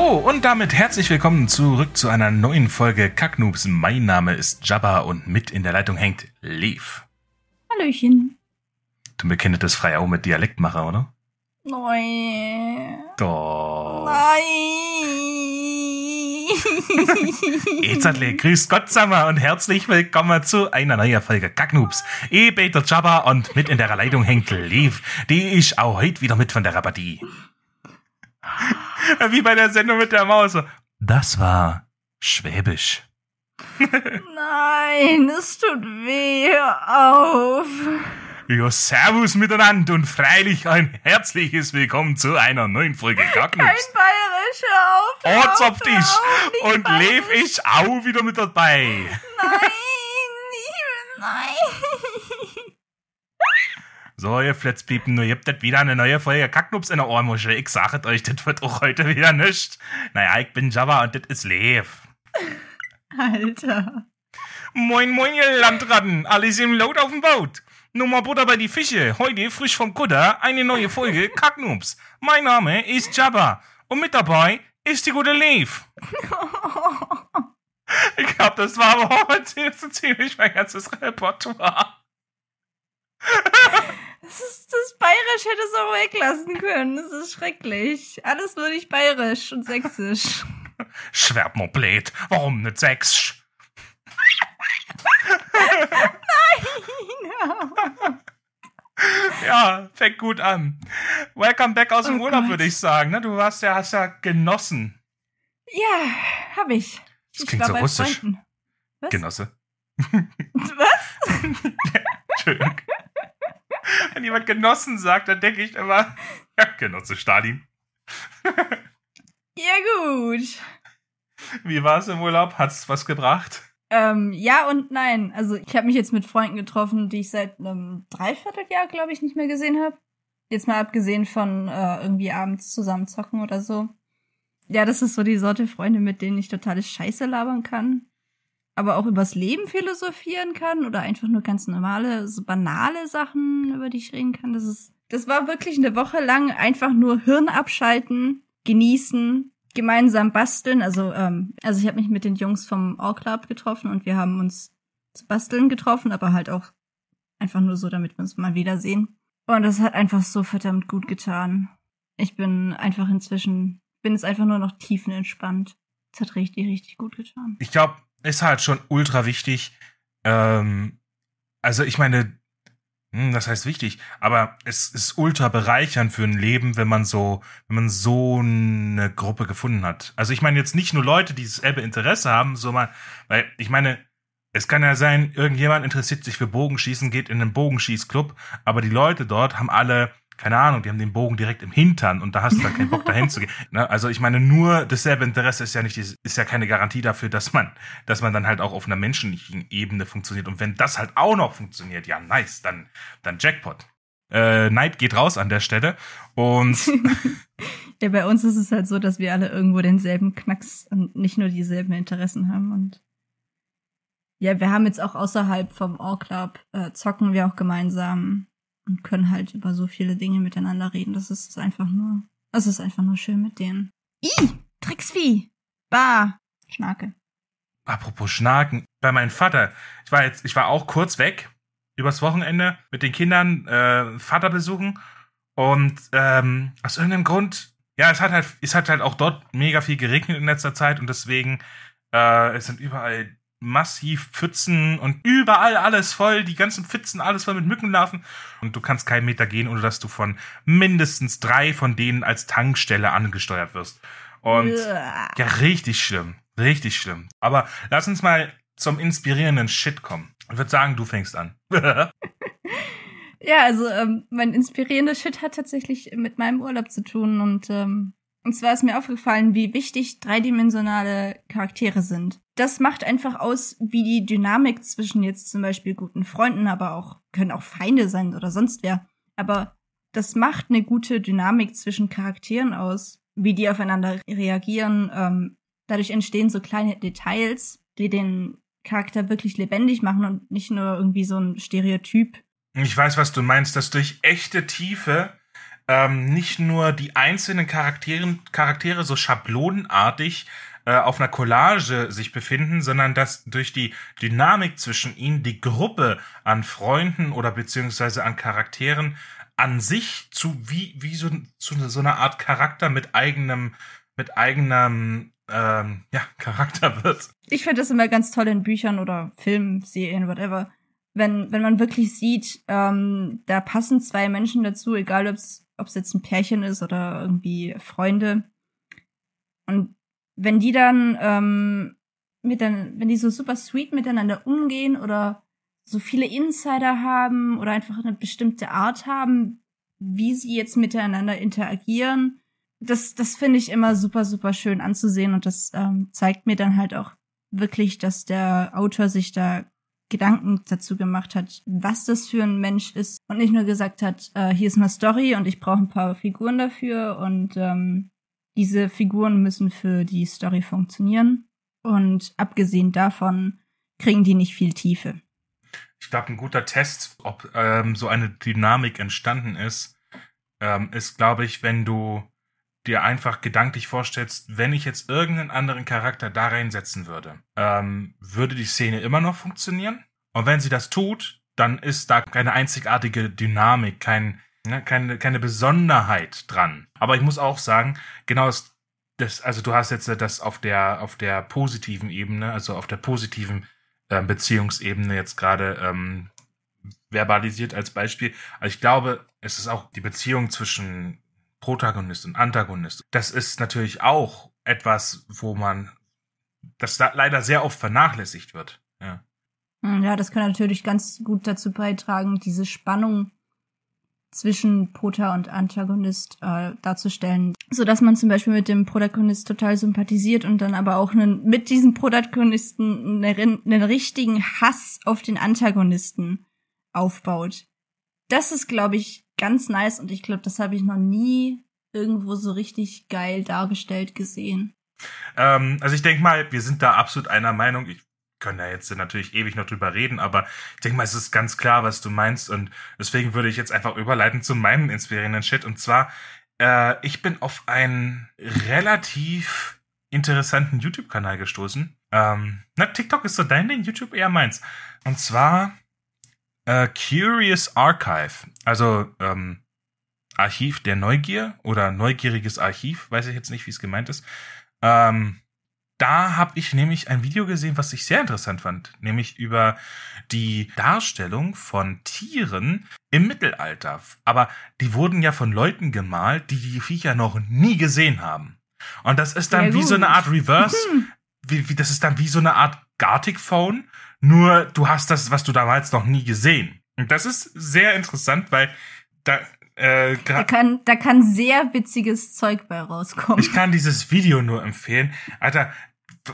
So, und damit herzlich willkommen zurück zu einer neuen Folge Kacknoobs. Mein Name ist Jabba und mit in der Leitung hängt Lev. Hallöchen. Du bekennet das frei auch mit Dialektmacher, oder? Nein. Doch. Nein. Etzertle, grüß Gott zusammen und herzlich willkommen zu einer neuen Folge Kacknoobs. Ich bin der Jabba und mit in der Leitung hängt Lev. Die ist auch heute wieder mit von der Rabattie. Wie bei der Sendung mit der Maus. Das war Schwäbisch. Nein, es tut weh. Hör auf. Ja, servus miteinander und freilich ein herzliches Willkommen zu einer neuen Folge Kein Kacknoobs. Bayerisch, hör auf. Auf, dich. Und. Lev ist auch wieder mit dabei. Nein, ich will, nein. So, ihr Flitzpiepen, nur ihr habt das wieder eine neue Folge Kacknoobs in der Ohrmuschel. Ich sage euch, das wird auch heute wieder nicht. Naja, ich bin Java und das ist Lev. Alter. Moin, moin, ihr Landratten. Alles im Laut auf dem Boot. Nummer Butter bei die Fische. Heute frisch vom Kutter eine neue Folge Kacknoobs. Mein Name ist Jabba. Und mit dabei ist die gute Lev. Ich glaube, das war aber auch ziemlich mein ganzes Repertoire. Das, ist, das Bayerisch hätte es auch weglassen können. Das ist schrecklich. Alles nur nicht bayerisch und sächsisch. Schwert blöd. Warum nicht sechs? Ja, fängt gut an. Welcome back aus dem Oh Urlaub, Gott. würde ich sagen. Ne? Du warst ja, hast ja genossen. Ja, hab ich. Das ich klingt so russisch. Genosse. Was? Entschuldigung. Wenn jemand Genossen sagt, dann denke ich immer, ja, Genosse Stalin. Ja, gut. Wie war es im Urlaub? Hat's was gebracht? Ähm, ja und nein. Also ich habe mich jetzt mit Freunden getroffen, die ich seit einem Dreivierteljahr, glaube ich, nicht mehr gesehen habe. Jetzt mal abgesehen von äh, irgendwie abends zusammen zocken oder so. Ja, das ist so die Sorte Freunde, mit denen ich totale Scheiße labern kann. Aber auch übers Leben philosophieren kann oder einfach nur ganz normale, so banale Sachen, über die ich reden kann. Das ist, das war wirklich eine Woche lang einfach nur Hirn abschalten, genießen, gemeinsam basteln. Also, ähm, also ich habe mich mit den Jungs vom All Club getroffen und wir haben uns zu basteln getroffen, aber halt auch einfach nur so, damit wir uns mal wiedersehen. Und das hat einfach so verdammt gut getan. Ich bin einfach inzwischen, bin jetzt einfach nur noch tiefenentspannt. Es hat richtig, richtig gut getan. Ich glaube, ist halt schon ultra wichtig. Ähm, also ich meine, hm, das heißt wichtig, aber es ist ultra bereichernd für ein Leben, wenn man so, wenn man so eine Gruppe gefunden hat. Also ich meine jetzt nicht nur Leute, die dasselbe Interesse haben, so mal, weil ich meine, es kann ja sein, irgendjemand interessiert sich für Bogenschießen, geht in einen Bogenschießclub, aber die Leute dort haben alle, keine Ahnung, die haben den Bogen direkt im Hintern und da hast du dann keinen Bock dahin zu gehen. Ne? Also ich meine, nur dasselbe Interesse ist ja nicht, ist ja keine Garantie dafür, dass man, dass man dann halt auch auf einer menschlichen Ebene funktioniert. Und wenn das halt auch noch funktioniert, ja nice, dann, dann Jackpot. Äh, Neid geht raus an der Stelle und Ja, bei uns ist es halt so, dass wir alle irgendwo denselben Knacks und nicht nur dieselben Interessen haben und ja, wir haben jetzt auch außerhalb vom All Club äh, zocken wir auch gemeinsam und können halt über so viele Dinge miteinander reden. Das ist einfach nur, das ist einfach nur schön mit denen. I, Tricksvieh, Bah, Schnake. Apropos Schnaken, bei meinem Vater, ich war jetzt, ich war auch kurz weg übers Wochenende mit den Kindern äh, Vater besuchen und ähm, aus irgendeinem Grund, ja, es hat halt, es hat halt auch dort mega viel geregnet in letzter Zeit und deswegen äh, es sind überall massiv Pfützen und überall alles voll, die ganzen Pfützen, alles voll mit Mückenlarven und du kannst keinen Meter gehen, ohne dass du von mindestens drei von denen als Tankstelle angesteuert wirst. Und Uah. ja, richtig schlimm. Richtig schlimm. Aber lass uns mal zum inspirierenden Shit kommen. Ich würde sagen, du fängst an. Ja, also ähm, mein inspirierender Shit hat tatsächlich mit meinem Urlaub zu tun und ähm, und zwar ist mir aufgefallen, wie wichtig dreidimensionale Charaktere sind. Das macht einfach aus, wie die Dynamik zwischen jetzt zum Beispiel guten Freunden, aber auch können auch Feinde sein oder sonst wer. Aber das macht eine gute Dynamik zwischen Charakteren aus, wie die aufeinander reagieren. Ähm, dadurch entstehen so kleine Details, die den Charakter wirklich lebendig machen und nicht nur irgendwie so ein Stereotyp Ich weiß, was du meinst, dass durch echte Tiefe ähm, nicht nur die einzelnen Charakteren, Charaktere so schablonenartig äh, auf einer Collage sich befinden, sondern dass durch die Dynamik zwischen ihnen die Gruppe an Freunden oder beziehungsweise an Charakteren an sich zu wie wie so zu so einer Art Charakter mit eigenem mit eigenem ähm, ja Charakter wird. Ich finde das immer ganz toll in Büchern oder Filmen, Serien, whatever. Wenn, wenn man wirklich sieht, ähm, da passen zwei Menschen dazu, egal ob es jetzt ein Pärchen ist oder irgendwie Freunde. Und wenn die dann ähm, mit dann, wenn die so super sweet miteinander umgehen oder so viele Insider haben oder einfach eine bestimmte Art haben, wie sie jetzt miteinander interagieren, das, das finde ich immer super, super schön anzusehen und das ähm, zeigt mir dann halt auch wirklich, dass der Autor sich da Gedanken dazu gemacht hat, was das für ein Mensch ist und nicht nur gesagt hat, äh, hier ist eine Story und ich brauche ein paar Figuren dafür und ähm, diese Figuren müssen für die Story funktionieren. Und abgesehen davon kriegen die nicht viel Tiefe. Ich glaube, ein guter Test, ob ähm, so eine Dynamik entstanden ist, ähm, ist, glaube ich, wenn du dir einfach gedanklich vorstellst, wenn ich jetzt irgendeinen anderen Charakter da reinsetzen würde, ähm, würde die Szene immer noch funktionieren. Und wenn sie das tut, dann ist da keine einzigartige Dynamik, kein, Ne, keine, keine Besonderheit dran. Aber ich muss auch sagen, genau das, das, also du hast jetzt das auf der, auf der positiven Ebene, also auf der positiven äh, Beziehungsebene jetzt gerade ähm, verbalisiert als Beispiel. Also ich glaube, es ist auch die Beziehung zwischen Protagonist und Antagonist. Das ist natürlich auch etwas, wo man, das da leider sehr oft vernachlässigt wird. Ja. Hm, ja, das kann natürlich ganz gut dazu beitragen, diese Spannung zwischen Prota und Antagonist äh, darzustellen, so dass man zum Beispiel mit dem Protagonist total sympathisiert und dann aber auch einen, mit diesem Protagonisten einen, einen richtigen Hass auf den Antagonisten aufbaut. Das ist, glaube ich, ganz nice und ich glaube, das habe ich noch nie irgendwo so richtig geil dargestellt gesehen. Ähm, also ich denke mal, wir sind da absolut einer Meinung. Ich können da jetzt natürlich ewig noch drüber reden, aber ich denke mal, es ist ganz klar, was du meinst und deswegen würde ich jetzt einfach überleiten zu meinem inspirierenden Shit und zwar, äh, ich bin auf einen relativ interessanten YouTube-Kanal gestoßen. Ähm, na, TikTok ist so dein Ding, YouTube eher meins. Und zwar äh, Curious Archive, also ähm, Archiv der Neugier oder neugieriges Archiv, weiß ich jetzt nicht, wie es gemeint ist. Ähm, da habe ich nämlich ein Video gesehen, was ich sehr interessant fand, nämlich über die Darstellung von Tieren im Mittelalter. Aber die wurden ja von Leuten gemalt, die die Viecher noch nie gesehen haben. Und das ist dann wie so eine Art Reverse, wie, wie, das ist dann wie so eine Art Gartic Phone, nur du hast das, was du damals noch nie gesehen. Und das ist sehr interessant, weil da, äh, da kann, da kann sehr witziges Zeug bei rauskommen. Ich kann dieses Video nur empfehlen. Alter,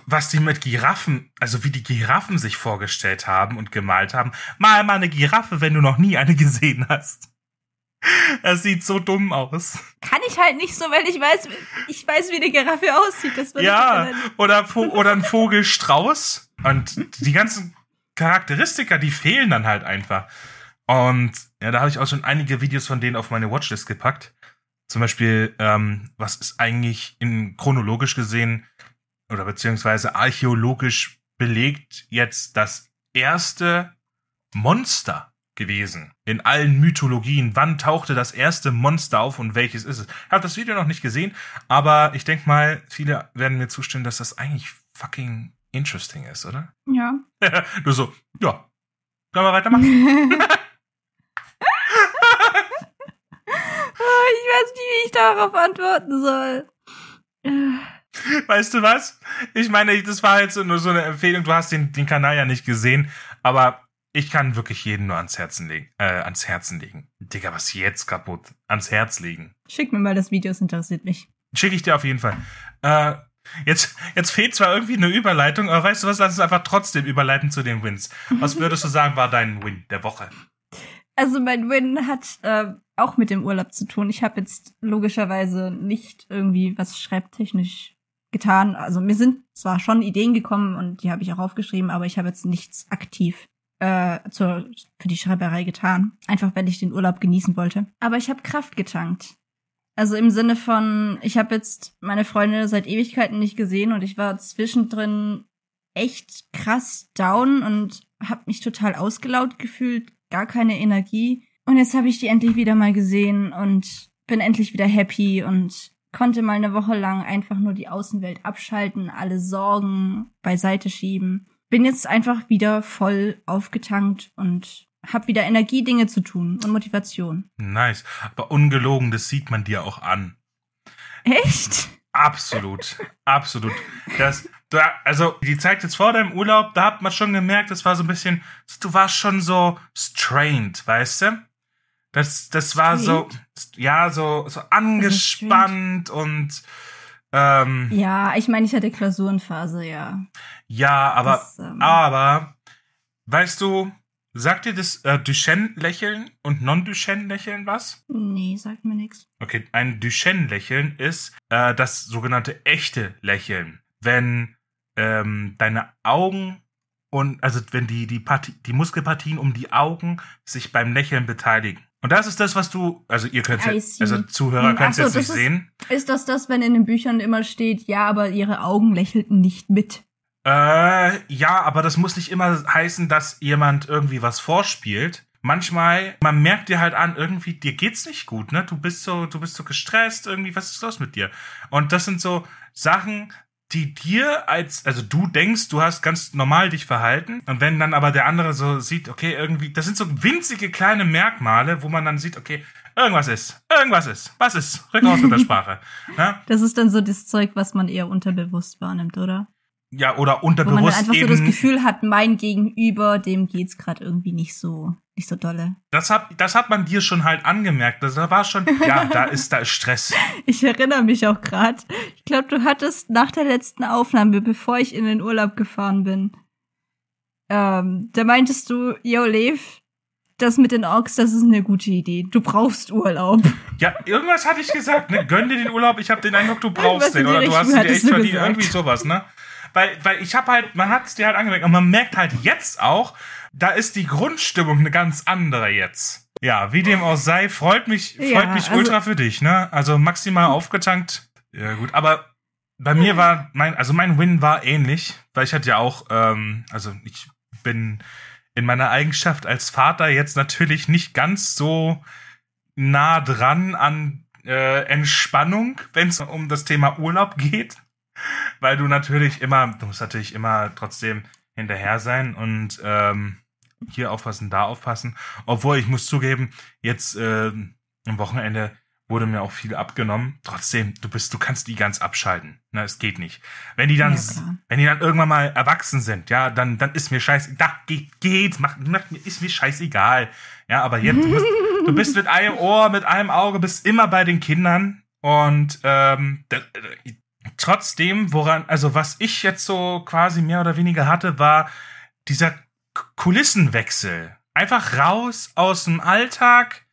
was die mit Giraffen, also wie die Giraffen sich vorgestellt haben und gemalt haben. Mal mal eine Giraffe, wenn du noch nie eine gesehen hast. Das sieht so dumm aus. Kann ich halt nicht so, weil ich weiß, ich weiß, wie eine Giraffe aussieht. Das ja, oder, oder ein Vogelstrauß. Und die ganzen Charakteristika, die fehlen dann halt einfach. Und ja, da habe ich auch schon einige Videos von denen auf meine Watchlist gepackt. Zum Beispiel, ähm, was ist eigentlich in chronologisch gesehen oder beziehungsweise archäologisch belegt jetzt das erste Monster gewesen in allen Mythologien. Wann tauchte das erste Monster auf und welches ist es? Ich habe das Video noch nicht gesehen, aber ich denke mal, viele werden mir zustimmen, dass das eigentlich fucking interesting ist, oder? Ja. du so, ja. Können wir weitermachen? Oh, ich weiß nicht, wie ich darauf antworten soll. Weißt du was? Ich meine, das war jetzt nur so eine Empfehlung. Du hast den, den Kanal ja nicht gesehen, aber ich kann wirklich jeden nur ans Herzen legen. Äh, ans Herzen legen. Digga, was jetzt kaputt? Ans Herz legen. Schick mir mal das Video, es interessiert mich. Schicke ich dir auf jeden Fall. Äh, jetzt, jetzt fehlt zwar irgendwie eine Überleitung, aber weißt du was? Lass uns einfach trotzdem überleiten zu den Wins. Was würdest du sagen, war dein Win der Woche? Also mein Win hat äh, auch mit dem Urlaub zu tun. Ich habe jetzt logischerweise nicht irgendwie was schreibtechnisch getan. Also mir sind zwar schon Ideen gekommen und die habe ich auch aufgeschrieben, aber ich habe jetzt nichts aktiv äh, zur, für die Schreiberei getan. Einfach weil ich den Urlaub genießen wollte. Aber ich habe Kraft getankt. Also im Sinne von, ich habe jetzt meine Freunde seit Ewigkeiten nicht gesehen und ich war zwischendrin echt krass down und habe mich total ausgelaugt gefühlt, gar keine Energie. Und jetzt habe ich die endlich wieder mal gesehen und bin endlich wieder happy und konnte mal eine Woche lang einfach nur die Außenwelt abschalten, alle Sorgen beiseite schieben. Bin jetzt einfach wieder voll aufgetankt und hab wieder Energie, Dinge zu tun und Motivation. Nice. Aber ungelogen, das sieht man dir auch an. Echt? Absolut. Absolut. Das, da, also die Zeit jetzt vor deinem Urlaub, da hat man schon gemerkt, das war so ein bisschen, du warst schon so strained, weißt du? Das, das war so, ja, so, so angespannt und ähm, Ja, ich meine, ich hatte Klausurenphase, ja. Ja, aber, das, ähm, aber, weißt du, Sagt dir das äh, Duchenne-Lächeln und Non-Duchenne-Lächeln was? Nee, sagt mir nichts. Okay, ein Duchenne-Lächeln ist äh, das sogenannte echte Lächeln. Wenn ähm, deine Augen und also wenn die die, Partie, die Muskelpartien um die Augen sich beim Lächeln beteiligen. Und das ist das, was du, also ihr könnt also Zuhörer hm, können es jetzt nicht ist, sehen. Ist das das, wenn in den Büchern immer steht, ja, aber ihre Augen lächelten nicht mit? Äh, ja, aber das muss nicht immer heißen, dass jemand irgendwie was vorspielt. Manchmal, man merkt dir halt an, irgendwie, dir geht's nicht gut, ne? Du bist so, du bist so gestresst, irgendwie, was ist los mit dir? Und das sind so Sachen, die dir als, also du denkst, du hast ganz normal dich verhalten. Und wenn dann aber der andere so sieht, okay, irgendwie, das sind so winzige kleine Merkmale, wo man dann sieht, okay, irgendwas ist, irgendwas ist, was ist, rück aus mit der Sprache. Ne? Das ist dann so das Zeug, was man eher unterbewusst wahrnimmt, oder? ja, oder unterbewusst Wo man einfach eben, so das Gefühl hat, mein Gegenüber, dem geht's gerade irgendwie nicht so, nicht so dolle. Das hat, das hat man dir schon halt angemerkt. Also da war schon, ja, da ist, da ist Stress. Ich erinnere mich auch gerade. Ich glaube, du hattest nach der letzten Aufnahme, bevor ich in den Urlaub gefahren bin, ähm, da meintest du, yo, Lev, das mit den Orks, das ist eine gute Idee. Du brauchst Urlaub. Ja, irgendwas hatte ich gesagt, ne? Gönn dir den Urlaub, ich habe den Eindruck, du brauchst den. Oder du hast ihn dir echt verdient. Irgendwie sowas, ne? weil, weil ich habe halt, man hat es dir halt angemerkt und man merkt halt jetzt auch, da ist die Grundstimmung eine ganz andere jetzt. Ja, wie dem auch sei, freut mich, freut ja, mich also, ultra für dich, ne? Also maximal aufgetankt. Ja, gut, aber bei mir war mein, also mein Win war ähnlich, weil ich hatte ja auch, ähm, also ich bin in meiner Eigenschaft als Vater jetzt natürlich nicht ganz so nah dran an äh, Entspannung, wenn es um das Thema Urlaub geht weil du natürlich immer, du musst natürlich immer trotzdem hinterher sein und ähm, hier aufpassen, da aufpassen. Obwohl ich muss zugeben, jetzt äh, am Wochenende wurde mir auch viel abgenommen. Trotzdem, du bist, du kannst die ganz abschalten. Ne, es geht nicht. Wenn die dann, ja, wenn die dann irgendwann mal erwachsen sind, ja, dann, dann ist mir scheiße, da geht, geht, macht, macht, ist mir scheißegal. Ja, aber jetzt, du bist, du bist mit einem Ohr, mit einem Auge, bist immer bei den Kindern und ähm, trotzdem, woran, also was ich jetzt so quasi mehr oder weniger hatte, war dieser Kulissenwechsel. Einfach raus aus dem Alltag.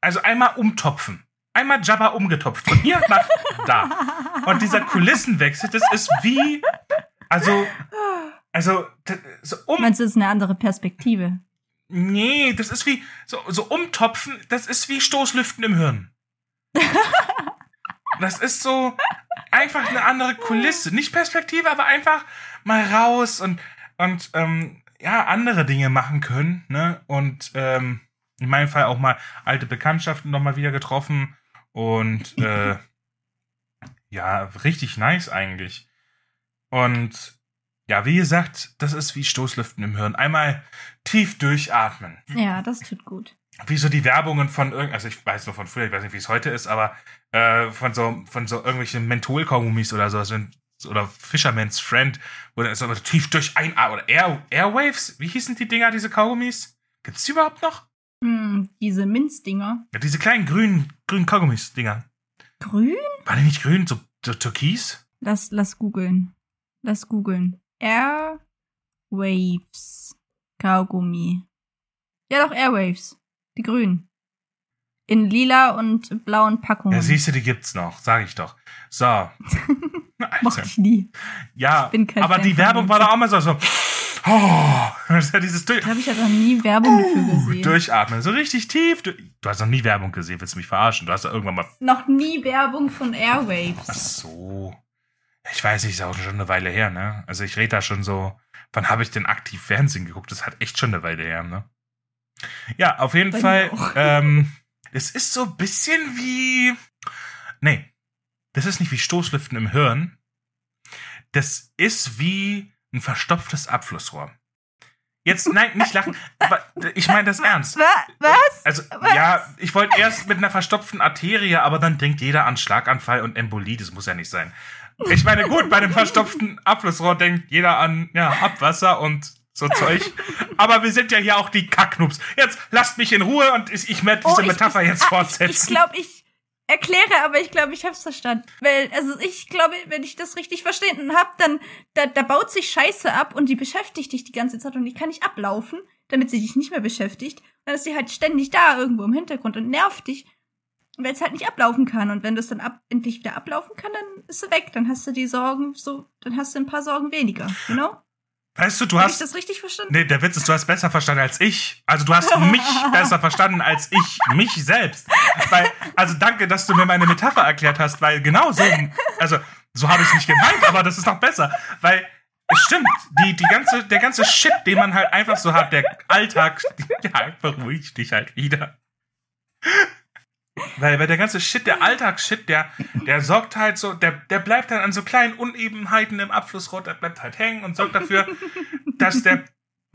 Also einmal umtopfen. Einmal Jabba umgetopft. Von hier nach da. Und dieser Kulissenwechsel, das ist wie, also, also, so um. Meinst du, das ist eine andere Perspektive? Nee, das ist wie, so, so umtopfen, das ist wie Stoßlüften im Hirn. Das ist so, einfach eine andere Kulisse. Nicht Perspektive, aber einfach mal raus und, und ähm, ja, andere Dinge machen können. Ne? Und ähm, in meinem Fall auch mal alte Bekanntschaften nochmal wieder getroffen. Und äh, ja, richtig nice eigentlich. Und ja, wie gesagt, das ist wie Stoßlüften im Hirn. Einmal tief durchatmen. Ja, das tut gut. Wie so die Werbungen von irgend, also ich weiß nur von früher, ich weiß nicht, wie es heute ist, aber äh, von so von so irgendwelchen Mentholkaugummis oder so oder Fisherman's Friend, wo dann ist aber tief durch ein oder Air, Airwaves, wie hießen die Dinger, diese Kaugummis? Gibt's die überhaupt noch? Hm, diese Minzdinger. Ja, diese kleinen grünen grünen Kaugummis Dinger. Grün? War die nicht grün, so, so türkis? Lass lass googeln. Lass googeln. Airwaves Kaugummi. Ja doch Airwaves, die grünen in lila und blauen Packungen. Ja, siehst du, die gibt's noch, sag ich doch. So. Mach ich nie. Ja, ich aber die Werbung war da auch mal so, so Oh, das ist ja dieses durch Da habe ich ja noch nie Werbung dafür uh, gesehen. Durchatmen, so richtig tief. Du, du hast noch nie Werbung gesehen, willst du mich verarschen? Du hast ja irgendwann mal. noch nie Werbung von Ach Airwaves. so. Ich weiß nicht, ist auch schon eine Weile her, ne? Also ich rede da schon so. Wann habe ich denn aktiv Fernsehen geguckt? Das hat echt schon eine Weile her, ne? Ja, auf jeden Bei Fall. Ähm, es ist so ein bisschen wie. Nee, das ist nicht wie Stoßlüften im Hirn. Das ist wie ein verstopftes Abflussrohr. Jetzt, nein, nicht lachen. aber Ich meine das ernst. Wa- Was? Also, Was? ja, ich wollte erst mit einer verstopften Arterie, aber dann denkt jeder an Schlaganfall und Embolie. Das muss ja nicht sein. Ich meine, gut, bei einem verstopften Abflussrohr denkt jeder an ja, Abwasser und so Zeug. Aber wir sind ja hier auch die Kacknubs. Jetzt lasst mich in Ruhe und ich, ich werde diese Oh, ich- Metapher jetzt ah, Ich fortsetzen. glaube, ich erkläre, aber ich glaube, ich habe es verstanden. Weil, also ich glaube, wenn ich das richtig verstanden habe, dann da, da baut sich Scheiße ab und die beschäftigt dich die ganze Zeit und die kann nicht ablaufen, damit sie dich nicht mehr beschäftigt. Dann ist sie halt ständig da irgendwo im Hintergrund und nervt dich, weil es halt nicht ablaufen kann. Und wenn das dann ab, endlich wieder ablaufen kann, dann ist sie weg. Dann hast du die Sorgen so, dann hast du ein paar Sorgen weniger. You know? Weißt du, du ich hast. das richtig verstanden? Nee, der Witz ist, du hast besser verstanden als ich. Also du hast mich besser verstanden als ich mich selbst. Weil, also danke, dass du mir meine Metapher erklärt hast, weil genau so, also so habe ich es nicht gemeint, aber das ist noch besser. Weil es stimmt, die, die ganze, der ganze Shit, den man halt einfach so hat, der Alltag, ja, beruhig dich halt wieder. Weil, weil der ganze Shit, der Alltagsshit, der, der sorgt halt so, der, der bleibt dann an so kleinen Unebenheiten im Abflussrohr, der bleibt halt hängen und sorgt dafür, dass der,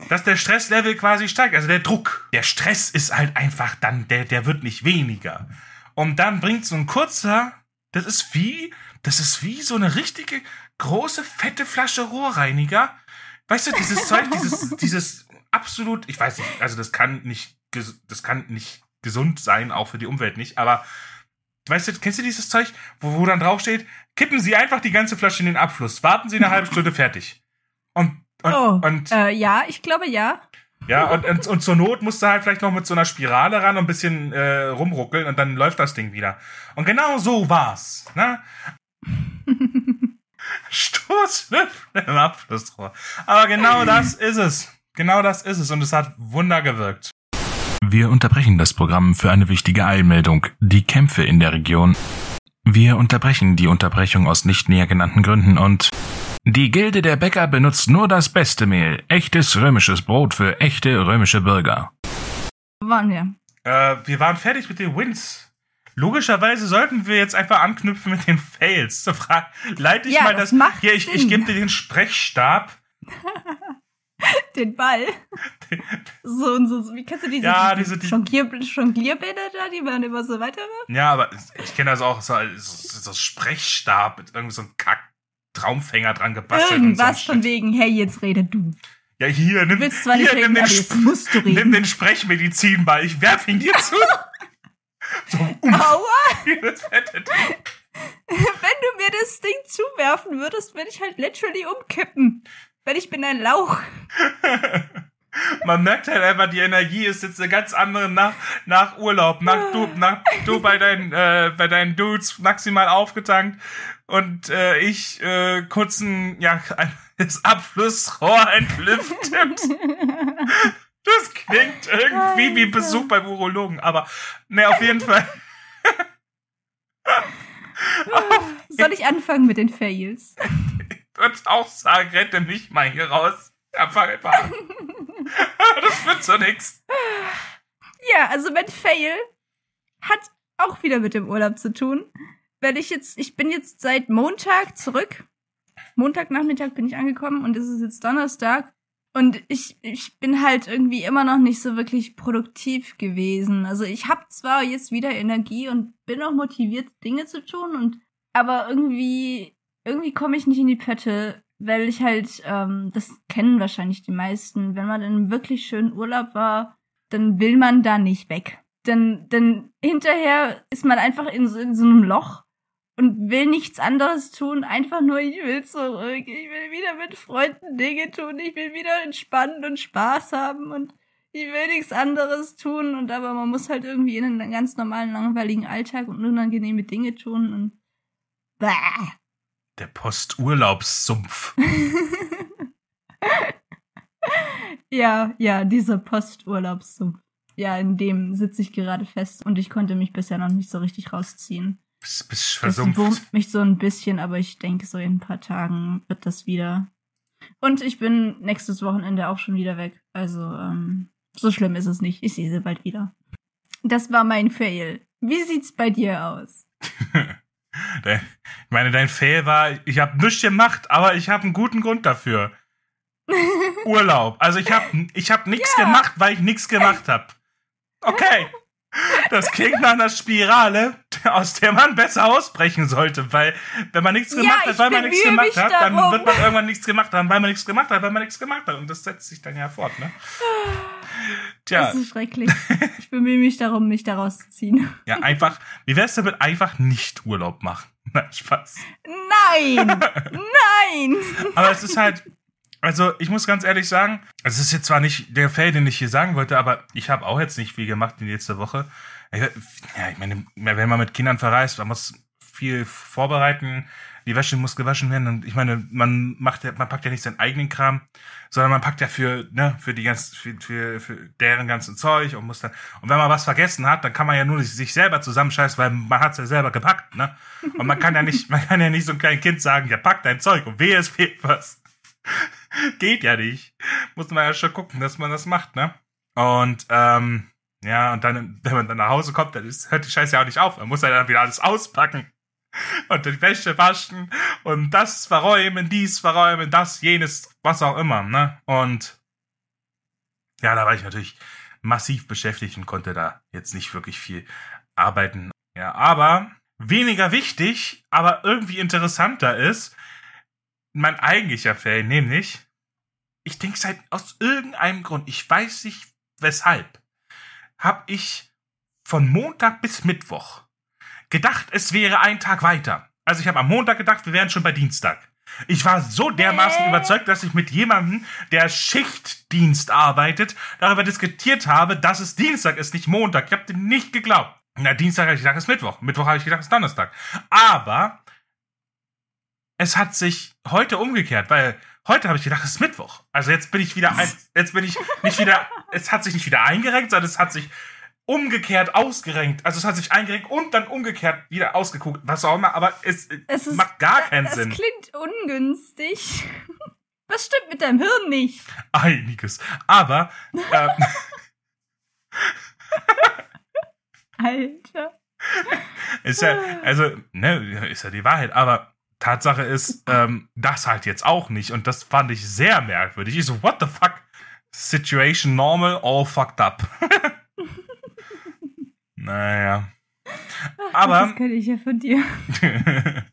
dass der Stresslevel quasi steigt. Also der Druck. Der Stress ist halt einfach dann, der, der wird nicht weniger. Und dann bringt so ein kurzer, das ist wie, das ist wie so eine richtige große, fette Flasche Rohrreiniger. Weißt du, dieses Zeug, dieses, dieses absolut, ich weiß nicht, also das kann nicht, das kann nicht gesund sein, auch für die Umwelt nicht, aber weißt du, kennst du dieses Zeug, wo, wo dann draufsteht, kippen Sie einfach die ganze Flasche in den Abfluss, warten Sie eine halbe Stunde fertig. Und, und, Oh, und Äh, ja, ich glaube ja. ja, und, und, und zur Not musst du halt vielleicht noch mit so einer Spirale ran und ein bisschen äh, rumruckeln und dann läuft das Ding wieder. Und genau so war's. Ne? Stoßlüften im Abflussrohr. Aber genau das ist es. Genau das ist es und es hat Wunder gewirkt. Wir unterbrechen das Programm für eine wichtige Eilmeldung. Die Kämpfe in der Region. Wir unterbrechen die Unterbrechung aus nicht näher genannten Gründen und die Gilde der Bäcker benutzt nur das beste Mehl. Echtes römisches Brot für echte römische Bürger. Wo waren wir? Äh, wir waren fertig mit den Wins. Logischerweise sollten wir jetzt einfach anknüpfen mit den Fails. Leite ich Ja, mal das das. macht hier, ich, ich gebe dir den Sprechstab. Den Ball. so und so, so. Wie kennst du diese, Ja, diese, die- Jonglier, Jonglierbänder da, die man immer so weiter Ja, aber ich kenne das auch so so Sprechstab mit irgendwie so einem Kack Traumfänger dran gebastelt. und Irgendwas so von Shit. wegen, hey, jetzt rede du. Ja, hier, nimm, hier, reden, nimm, den nimm den Sprechmedizinball. Ich werf ihn dir zu. so, umf, Aua! das fette Ding. Wenn du mir das Ding zuwerfen würdest, würde ich halt literally umkippen. Weil ich bin ein Lauch. Man merkt halt einfach, die Energie ist jetzt eine ganz andere nach, nach Urlaub, nach du, nach du bei deinen, äh, bei deinen Dudes maximal aufgetankt und äh, ich äh, kurzen, ja, ein- das Abflussrohr entlüftet. Das klingt irgendwie wie Besuch beim Urologen, aber ne, auf jeden Fall. Soll ich anfangen mit den Fails? Würde auch sagen, rette mich mal hier raus. Ja, fang einfach. Das wird so nix. Ja, also mein Fail hat auch wieder mit dem Urlaub zu tun. Weil ich jetzt, ich bin jetzt seit Montag zurück. Montagnachmittag bin ich angekommen und es ist jetzt Donnerstag. Und ich, ich bin halt irgendwie immer noch nicht so wirklich produktiv gewesen. Also ich habe zwar jetzt wieder Energie und bin auch motiviert, Dinge zu tun, und aber irgendwie, irgendwie komme ich nicht in die Pötte, weil ich halt, ähm, das kennen wahrscheinlich die meisten, wenn man in einem wirklich schönen Urlaub war, dann will man da nicht weg. Dann, dann hinterher ist man einfach in so, in so einem Loch und will nichts anderes tun, einfach nur, ich will zurück, ich will wieder mit Freunden Dinge tun, ich will wieder entspannen und Spaß haben und ich will nichts anderes tun und aber man muss halt irgendwie in einen ganz normalen, langweiligen Alltag und unangenehme Dinge tun und Bäh. Der Posturlaubssumpf. Ja, ja, dieser Posturlaubssumpf. Ja, in dem sitze ich gerade fest und ich konnte mich bisher noch nicht so richtig rausziehen. Bist, bist Das versumpft. wurmt mich so ein bisschen, aber ich denke, so in ein paar Tagen wird das wieder. Und ich bin nächstes Wochenende auch schon wieder weg. Also, ähm, so schlimm ist es nicht. Ich sehe sie bald wieder. Das war mein Fail. Wie sieht's bei dir aus? Ich meine, dein Fail war, ich habe nichts gemacht, aber ich habe einen guten Grund dafür. Urlaub. Also ich habe ich hab nichts Ja. gemacht, weil ich nichts gemacht habe. Okay. Das klingt nach einer Spirale, aus der man besser ausbrechen sollte, weil wenn man nichts Ja, gemacht ich hat, weil man nichts gemacht hat, dann darum. wird man irgendwann nichts gemacht haben, weil man nichts gemacht hat, weil man nichts gemacht hat und das setzt sich dann ja fort, ne? Tja, Das ist schrecklich. Ich bemühe mich darum, mich da rauszuziehen. ja einfach, wie wär's damit einfach nicht Urlaub machen? Na, Spaß. Nein! Nein! Aber es ist halt, also ich muss ganz ehrlich sagen, es ist jetzt zwar nicht der Fail, den ich hier sagen wollte, aber ich habe auch jetzt nicht viel gemacht in letzter Woche. Ja, ich meine, wenn man mit Kindern verreist, man muss viel vorbereiten, die Wäsche muss gewaschen werden und ich meine, man macht ja, man packt ja nicht seinen eigenen Kram, sondern man packt ja für, ne, für die ganzen, für, für, für deren ganzen Zeug und muss dann, und wenn man was vergessen hat, dann kann man ja nur sich selber zusammenscheißen, weil man hat's ja selber gepackt, ne? Und man kann ja nicht, man kann ja nicht so einem kleinen Kind sagen, ja, pack dein Zeug und wehe, es fehlt was. Geht ja nicht. Muss man ja schon gucken, dass man das macht, ne? Und, ähm, ja, und dann, wenn man dann nach Hause kommt, dann ist, hört die Scheiße ja auch nicht auf. Man muss ja dann wieder alles auspacken. Und die Wäsche waschen und das verräumen, dies verräumen, das, jenes, was auch immer, ne? Und ja, da war ich natürlich massiv beschäftigt und konnte da jetzt nicht wirklich viel arbeiten. Ja, aber weniger wichtig, aber irgendwie interessanter ist mein eigentlicher Fail, nämlich ich denke seit aus irgendeinem Grund, ich weiß nicht weshalb, habe ich von Montag bis Mittwoch gedacht, es wäre ein Tag weiter. Also ich habe am Montag gedacht, wir wären schon bei Dienstag. Ich war so dermaßen Hä? überzeugt, dass ich mit jemandem, der Schichtdienst arbeitet, darüber diskutiert habe, dass es Dienstag ist, nicht Montag. Ich habe dem nicht geglaubt. Na, Dienstag habe ich gedacht, es ist Mittwoch. Mittwoch habe ich gedacht, es ist Donnerstag. Aber es hat sich heute umgekehrt, weil heute habe ich gedacht, es ist Mittwoch. Also jetzt bin ich wieder, ein, jetzt bin ich nicht wieder, es hat sich nicht wieder eingerenkt, sondern es hat sich umgekehrt ausgerenkt. Also es hat sich eingerenkt und dann umgekehrt wieder ausgeguckt, was auch immer, aber es, Es ist, macht gar keinen es Sinn. klingt ungünstig. Was stimmt mit deinem Hirn nicht? Einiges. Aber, ähm, Alter. ist ja, also, ne, ist ja die Wahrheit, aber Tatsache ist, ähm, das halt jetzt auch nicht und das fand ich sehr merkwürdig. Ich so, what the fuck? Situation normal, all fucked up. naja. Aber Das kenne ich ja von dir.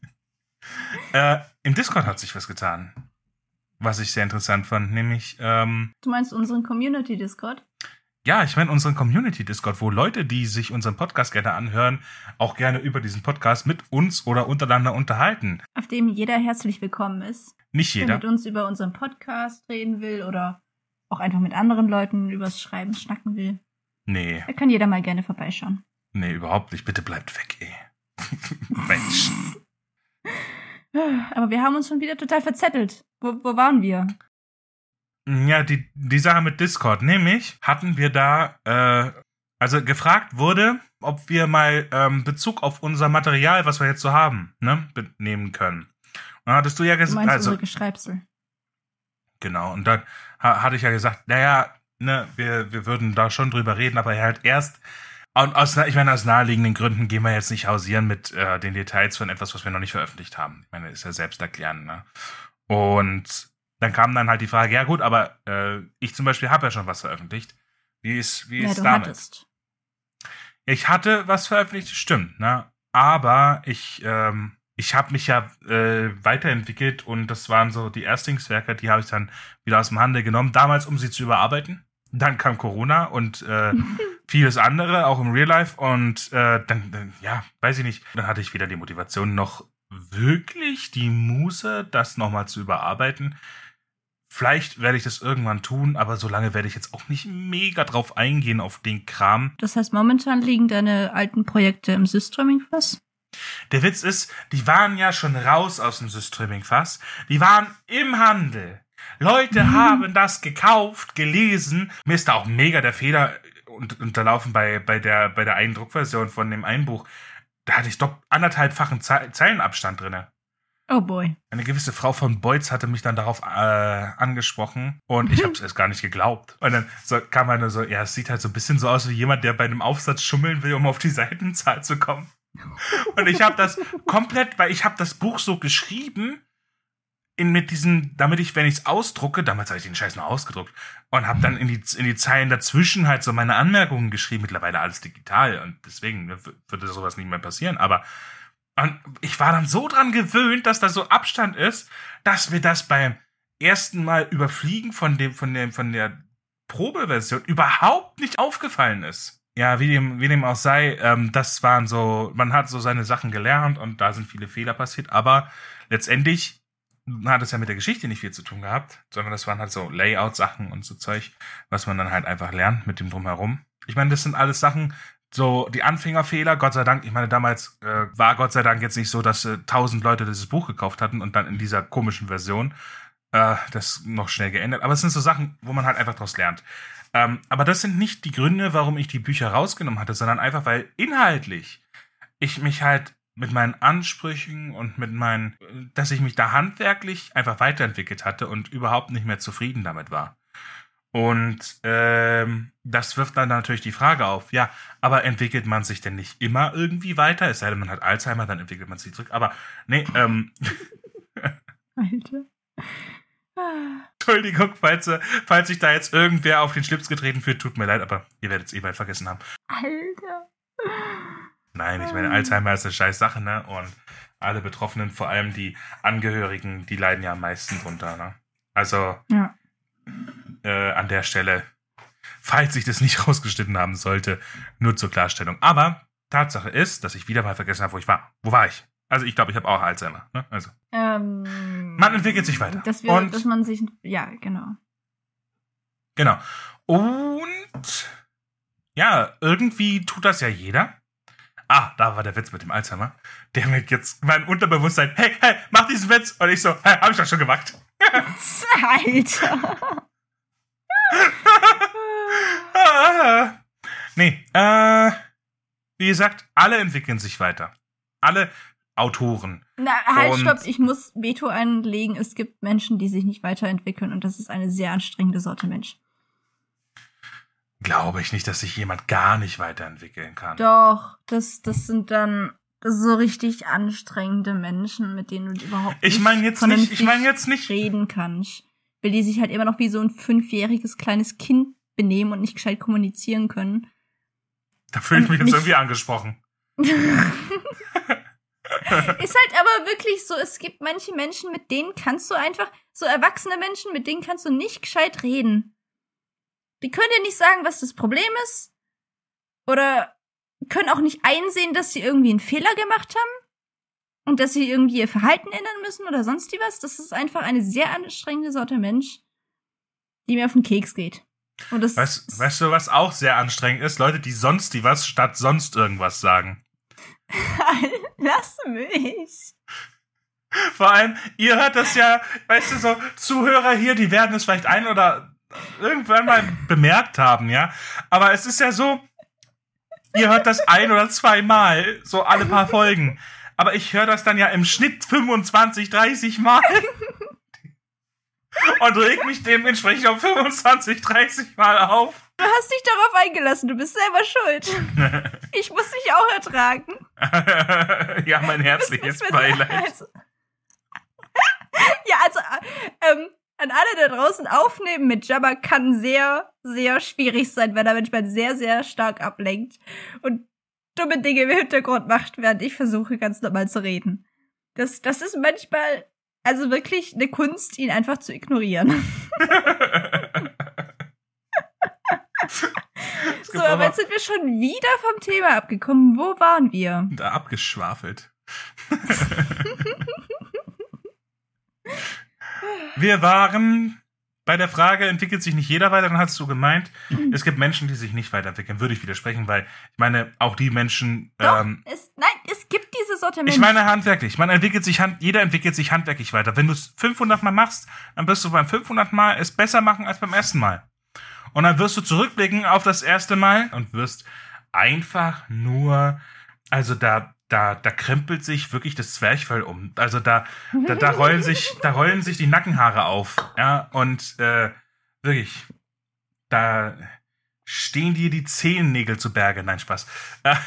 äh, im Discord hat sich was getan. Was ich sehr interessant fand, nämlich, ähm, Du meinst unseren Community-Discord? ja, ich meine unseren Community-Discord, wo Leute, die sich unseren Podcast gerne anhören, auch gerne über diesen Podcast mit uns oder untereinander unterhalten. Auf dem jeder herzlich willkommen ist. Nicht Wer jeder. mit uns über unseren Podcast reden will oder auch einfach mit anderen Leuten übers Schreiben schnacken will. Nee, Da kann jeder mal gerne vorbeischauen. nee, überhaupt nicht. Bitte bleibt weg, ey. Mensch. Aber wir haben uns schon wieder total verzettelt. Wo, wo waren wir? Ja, die, die Sache mit Discord, nämlich hatten wir da, äh, also gefragt wurde, ob wir mal ähm, Bezug auf unser Material, was wir jetzt so haben, ne, nehmen können. Und hattest du ja gesagt, meinst also unsere Geschreibsel. genau, und dann ha hatte ich ja gesagt, naja, ne, wir, wir würden da schon drüber reden, aber halt erst, und aus, ich meine, aus naheliegenden Gründen gehen wir jetzt nicht hausieren mit äh, den Details von etwas, was wir noch nicht veröffentlicht haben. Ich meine, ist ja selbst erklären, ne? Und dann kam dann halt die Frage, ja gut, aber äh, ich zum Beispiel habe ja schon was veröffentlicht. Wie ist, wie Ja, ist damit? hattest. Ich hatte was veröffentlicht, stimmt, ne? Aber ich, ähm, ich habe mich ja äh, weiterentwickelt und das waren so die Erstlingswerke, die habe ich dann wieder aus dem Handel genommen, damals, um sie zu überarbeiten. Dann kam Corona und äh, vieles andere, auch im Real Life. Und äh, dann, dann, ja, weiß ich nicht, dann hatte ich wieder die Motivation, noch wirklich die Muße, das nochmal zu überarbeiten. Vielleicht werde ich das irgendwann tun, aber solange werde ich jetzt auch nicht mega drauf eingehen auf den Kram. Das heißt, momentan liegen deine alten Projekte im Systreaming-Fass? Der Witz ist, die waren ja schon raus aus dem Systreaming-Fass. Die waren im Handel. Leute haben das gekauft, gelesen. Mir ist da auch mega der Fehler unterlaufen bei, bei der, bei der einen Druckversion von dem Einbuch. Da hatte ich doch anderthalbfachen Ze Zeilenabstand drinne. Oh boy. Eine gewisse Frau von Beutz hatte mich dann darauf äh, angesprochen und ich habe es gar nicht geglaubt. Und dann so, kam einer so, ja, es sieht halt so ein bisschen so aus wie jemand, der bei einem Aufsatz schummeln will, um auf die Seitenzahl zu kommen. Und ich habe das komplett, weil ich habe das Buch so geschrieben, in, mit diesen, damit ich, wenn ich es ausdrucke, damals habe ich den Scheiß noch ausgedruckt und habe dann in die, in die Zeilen dazwischen halt so meine Anmerkungen geschrieben, mittlerweile alles digital und deswegen würde sowas nicht mehr passieren, aber und ich war dann so dran gewöhnt, dass da so Abstand ist, dass mir das beim ersten Mal überfliegen von dem, von dem, von der Probeversion überhaupt nicht aufgefallen ist. Ja, wie dem, wie dem auch sei, ähm, das waren so, man hat so seine Sachen gelernt und da sind viele Fehler passiert, aber letztendlich hat es ja mit der Geschichte nicht viel zu tun gehabt, sondern das waren halt so Layout-Sachen und so Zeug, was man dann halt einfach lernt mit dem Drumherum. Ich meine, das sind alles Sachen, so die Anfängerfehler, Gott sei Dank, ich meine, damals äh, war Gott sei Dank jetzt nicht so, dass äh, tausend äh, Leute dieses Buch gekauft hatten und dann in dieser komischen Version äh, das noch schnell geändert. Aber es sind so Sachen, wo man halt einfach draus lernt. Ähm, aber das sind nicht die Gründe, warum ich die Bücher rausgenommen hatte, sondern einfach, weil inhaltlich ich mich halt mit meinen Ansprüchen und mit meinen, dass ich mich da handwerklich einfach weiterentwickelt hatte und überhaupt nicht mehr zufrieden damit war. Und ähm, das wirft dann natürlich die Frage auf, ja, aber entwickelt man sich denn nicht immer irgendwie weiter? Es sei denn, man hat Alzheimer, dann entwickelt man sich zurück. Aber nee, ähm. Alter. Entschuldigung, falls, äh, falls sich da jetzt irgendwer auf den Schlips getreten fühlt, tut mir leid, aber ihr werdet es eh bald vergessen haben. Alter. Nein, ich meine, Alzheimer ist eine scheiß Sache, ne? Und alle Betroffenen, vor allem die Angehörigen, die leiden ja am meisten drunter, ne? Also, ja äh, an der Stelle, falls ich das nicht rausgeschnitten haben sollte, nur zur Klarstellung. Aber Tatsache ist, dass ich wieder mal vergessen habe, wo ich war. Wo war ich? Also ich glaube, ich habe auch Alzheimer. Ne? Also ähm, man entwickelt sich weiter. Dass, wir, und, dass man sich, ja, genau. Genau. Und ja, irgendwie tut das ja jeder. Ah, da war der Witz mit dem Alzheimer. Der mir jetzt mein Unterbewusstsein, hey, hey, mach diesen Witz. Und ich so, hey, hab ich doch schon gemacht. Alter. nee, äh, wie gesagt, alle entwickeln sich weiter. Alle Autoren. Na, halt, und stopp, ich muss Veto einlegen. Es gibt Menschen, die sich nicht weiterentwickeln und das ist eine sehr anstrengende Sorte Mensch. Glaube ich nicht, dass sich jemand gar nicht weiterentwickeln kann. Doch, das, das sind dann so richtig anstrengende Menschen, mit denen du überhaupt ich mein jetzt nicht, ich meine jetzt nicht reden kannst weil die sich halt immer noch wie so ein fünfjähriges kleines Kind benehmen und nicht gescheit kommunizieren können. Da fühle ich mich jetzt irgendwie angesprochen. ist halt aber wirklich so, es gibt manche Menschen, mit denen kannst du einfach, so erwachsene Menschen, mit denen kannst du nicht gescheit reden. Die können dir nicht sagen, was das Problem ist. Oder können auch nicht einsehen, dass sie irgendwie einen Fehler gemacht haben und dass sie irgendwie ihr Verhalten ändern müssen oder sonst was. Das ist einfach eine sehr anstrengende Sorte Mensch, die mir auf den Keks geht. Und das weißt, weißt du, was auch sehr anstrengend ist? Leute, die sonst die was statt sonst irgendwas sagen. Lass mich. Vor allem, ihr hört das ja, weißt du, so Zuhörer hier, die werden es vielleicht ein oder irgendwann mal bemerkt haben, ja. Aber es ist ja so, ihr hört das ein oder zweimal, so alle paar Folgen aber ich höre das dann ja im Schnitt 25, 30 Mal. und reg mich dementsprechend um 25, 30 Mal auf. Du hast dich darauf eingelassen, du bist selber schuld. ich muss dich auch ertragen. ja, mein herzliches Beileid. Ja, also, ähm, an alle da draußen aufnehmen mit Jabba kann sehr, sehr schwierig sein, weil er manchmal sehr, sehr stark ablenkt. Und dumme Dinge im Hintergrund macht, während ich versuche, ganz normal zu reden. Das, das ist manchmal also wirklich eine Kunst, ihn einfach zu ignorieren. so, aber jetzt sind wir schon wieder vom Thema abgekommen. Wo waren wir? Da abgeschwafelt. wir waren bei der Frage, entwickelt sich nicht jeder weiter, dann hast du gemeint, mhm. es gibt Menschen, die sich nicht weiterentwickeln. Würde ich widersprechen, weil ich meine, auch die Menschen. Doch, ähm, es, nein, es gibt diese ist auch der Mensch. Ich meine handwerklich. Man entwickelt sich hand, jeder entwickelt sich handwerklich weiter. Wenn du es 500 Mal machst, dann wirst du beim 500 Mal es besser machen als beim ersten Mal. Und dann wirst du zurückblicken auf das erste Mal und wirst einfach nur, also da, da, da krempelt sich wirklich das Zwerchfell um. Also da, da, da rollen sich, da rollen sich die Nackenhaare auf. Ja, und äh, wirklich, da stehen dir die Zehennägel zu Berge. Nein, Spaß. Äh,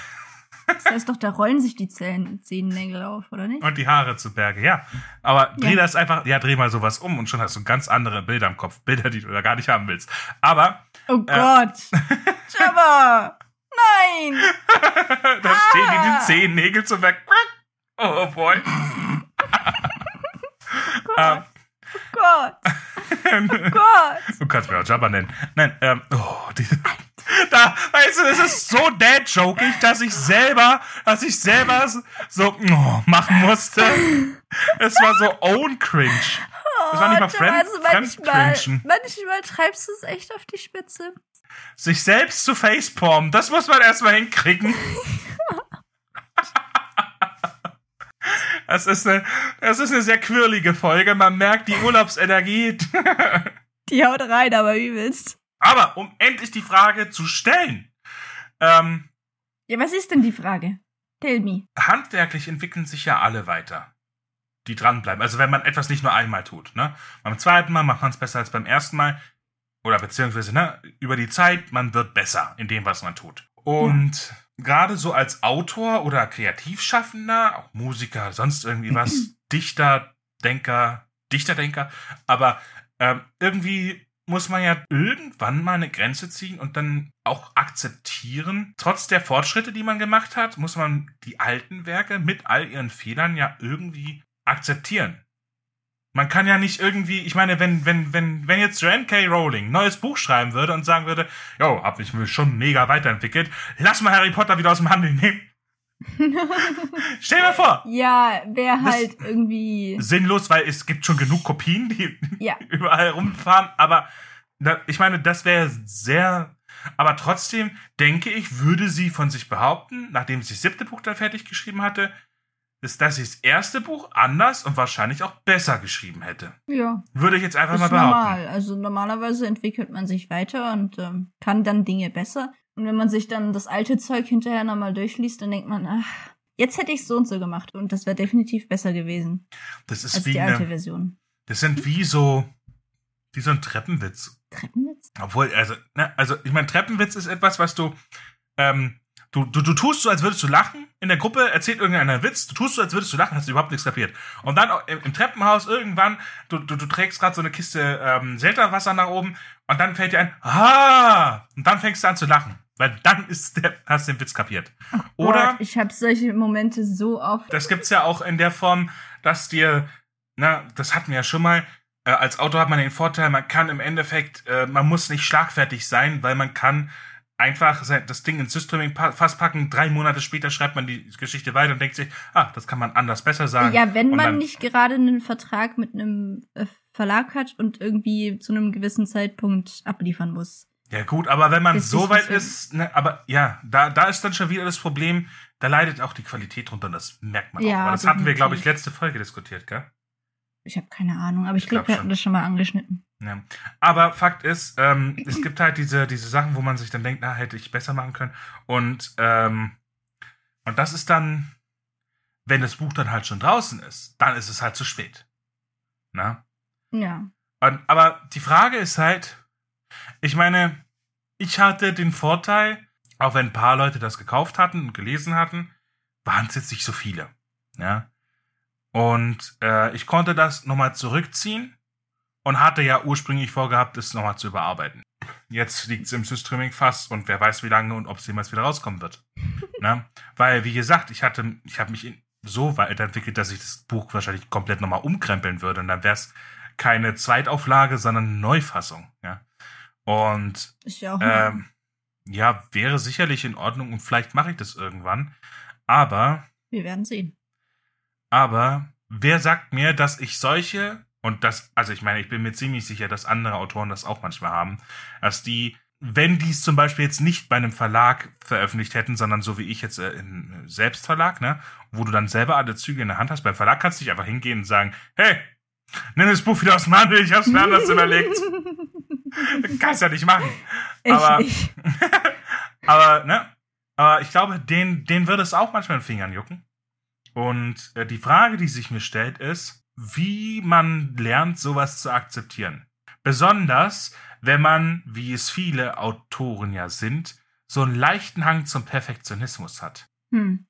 Das heißt doch, da rollen sich die Zehen, Zehennägel auf, oder nicht? und die Haare zu Berge, ja. Aber dreh Ja. das einfach, ja, dreh mal sowas um und schon hast du ganz andere Bilder im Kopf. Bilder, die du da gar nicht haben willst. Aber Oh Gott. Jabba. Nein. da stehen dir Ah. die Zehennägel zu Berge. Oh boy. ähm, Oh Gott. Oh Gott. Du kannst mir auch Jabba nennen. Nein, ähm, oh, die, da, weißt du, es ist so dad-jokig, dass ich selber, dass ich selber so oh, machen musste. Es war so own cringe. Das war nicht mal Oh, Fremd- also manchmal, manchmal treibst du es echt auf die Spitze. Sich selbst zu facepalmen, das muss man erstmal hinkriegen. Das ist, eine, das ist eine sehr quirlige Folge. Man merkt die Urlaubsenergie. Die haut rein, aber wie willst. Aber um endlich die Frage zu stellen. Ähm, Ja, was ist denn die Frage? Tell me. handwerklich entwickeln sich ja alle weiter, die dranbleiben. Also wenn man etwas nicht nur einmal tut. Ne? Beim zweiten Mal macht man es besser als beim ersten Mal. Oder beziehungsweise ne, über die Zeit, man wird besser in dem, was man tut. Und gerade so als Autor oder Kreativschaffender, auch Musiker, sonst irgendwie was, Dichter, Denker, Dichterdenker, aber ähm, irgendwie muss man ja irgendwann mal eine Grenze ziehen und dann auch akzeptieren. Trotz der Fortschritte, die man gemacht hat, muss man die alten Werke mit all ihren Fehlern ja irgendwie akzeptieren. Man kann ja nicht irgendwie, ich meine, wenn, wenn, wenn, wenn jetzt Joanne K. Rowling ein neues Buch schreiben würde und sagen würde, yo, hab ich mich schon mega weiterentwickelt, lass mal Harry Potter wieder aus dem Handel nehmen. Stell dir vor, ja, wäre halt irgendwie. sinnlos, weil es gibt schon genug Kopien, die Ja. überall rumfahren, aber da, ich meine, das wäre sehr, aber trotzdem denke ich, würde sie von sich behaupten, nachdem sie das siebte Buch dann fertig geschrieben hatte, ist, dass sie das erste Buch anders und wahrscheinlich auch besser geschrieben hätte. Ja. Würde ich jetzt einfach Das mal ist behaupten. normal. Also normalerweise entwickelt man sich weiter und ähm, kann dann Dinge besser. Und wenn man sich dann das alte Zeug hinterher nochmal durchliest, dann denkt man, ach, jetzt hätte ich so und so gemacht und das wäre definitiv besser gewesen Das ist als wie die alte eine, Version. das sind wie so, wie so ein Treppenwitz. Treppenwitz? Obwohl, also, ne, also ich meine, Treppenwitz ist etwas, was du, ähm, du, du, du tust so, als würdest du lachen. In der Gruppe erzählt irgendeiner einen Witz, du tust so, als würdest du lachen, hast du überhaupt nichts kapiert. Und dann im, im Treppenhaus irgendwann, du, du, du trägst gerade so eine Kiste ähm, Selterwasser nach oben und dann fällt dir ein, ah! Und dann fängst du an zu lachen. Weil dann ist der, hast du den Witz kapiert. Oder Gott, ich habe solche Momente so oft. das gibt's ja auch in der Form, dass dir, na, das hatten wir ja schon mal, äh, als Autor hat man den Vorteil, man kann im Endeffekt, äh, man muss nicht schlagfertig sein, weil man kann einfach das Ding ins Systeming fast packen, drei Monate später schreibt man die Geschichte weiter und denkt sich, ah, das kann man anders besser sagen. Ja, wenn Und man nicht gerade einen Vertrag mit einem äh, Verlag hat und irgendwie zu einem gewissen Zeitpunkt abliefern muss. Ja gut, aber wenn man so weit ist, ne, aber ja, da, da ist dann schon wieder das Problem, da leidet auch die Qualität drunter, das merkt man Ja, auch. Aber das hatten wir, glaube ich, definitiv. letzte Folge diskutiert, gell? Ich habe keine Ahnung, aber ich Ich glaube, glaub wir hatten das schon mal angeschnitten. Ja. Aber Fakt ist, ähm, es gibt halt diese, diese Sachen, wo man sich dann denkt, na, hätte ich besser machen können. Und, ähm, und das ist dann, wenn das Buch dann halt schon draußen ist, dann ist es halt zu spät. Na? Ja. Und, aber die Frage ist halt, ich meine, ich hatte den Vorteil, auch wenn ein paar Leute das gekauft hatten und gelesen hatten, waren es jetzt nicht so viele. Ja. Und äh, ich konnte das nochmal zurückziehen und hatte ja ursprünglich vorgehabt, es nochmal zu überarbeiten. Jetzt liegt es im Systreaming fast und wer weiß wie lange und ob es jemals wieder rauskommen wird. ne? Weil, wie gesagt, ich hatte, ich habe mich so weiterentwickelt, dass ich das Buch wahrscheinlich komplett nochmal umkrempeln würde und dann wäre es keine Zweitauflage, sondern eine Neufassung. Ja. Und Ist ja auch. ähm, ja, wäre sicherlich in Ordnung und vielleicht mache ich das irgendwann. Aber, wir werden sehen. Aber, wer sagt mir, dass ich solche, und das, also ich meine, ich bin mir ziemlich sicher, dass andere Autoren das auch manchmal haben, dass die wenn die es zum Beispiel jetzt nicht bei einem Verlag veröffentlicht hätten, sondern so wie ich jetzt äh, im Selbstverlag, ne, wo du dann selber alle Züge in der Hand hast, beim Verlag kannst du nicht einfach hingehen und sagen, hey, nimm das Buch wieder aus dem Handel, ich hab's mir anders überlegt. kannst ja nicht machen. Ich aber, nicht. aber, ne, aber ich glaube, den, den würde es auch manchmal in den Fingern jucken. Und äh, die Frage, die sich mir stellt, ist, wie man lernt, sowas zu akzeptieren. Besonders, wenn man, wie es viele Autoren ja sind, so einen leichten Hang zum Perfektionismus hat. Hm.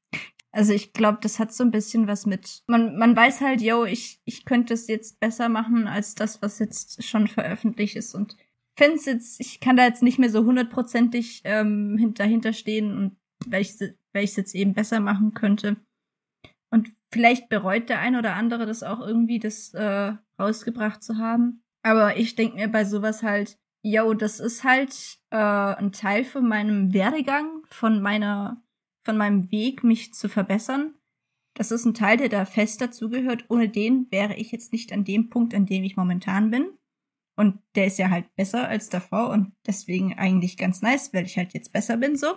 Also ich glaube, das hat so ein bisschen was mit. Man, man weiß halt, yo, ich, ich könnte es jetzt besser machen als das, was jetzt schon veröffentlicht ist. Und finde jetzt, ich kann da jetzt nicht mehr so hundertprozentig ähm, dahinter stehen und weil ich weil ich es jetzt eben besser machen könnte. Vielleicht bereut der ein oder andere das auch irgendwie, das äh, rausgebracht zu haben. Aber ich denke mir bei sowas halt, yo, das ist halt äh, ein Teil von meinem Werdegang, von meiner, von meinem Weg, mich zu verbessern. Das ist ein Teil, der da fest dazugehört. Ohne den wäre ich jetzt nicht an dem Punkt, an dem ich momentan bin. Und der ist ja halt besser als davor und deswegen eigentlich ganz nice, weil ich halt jetzt besser bin so.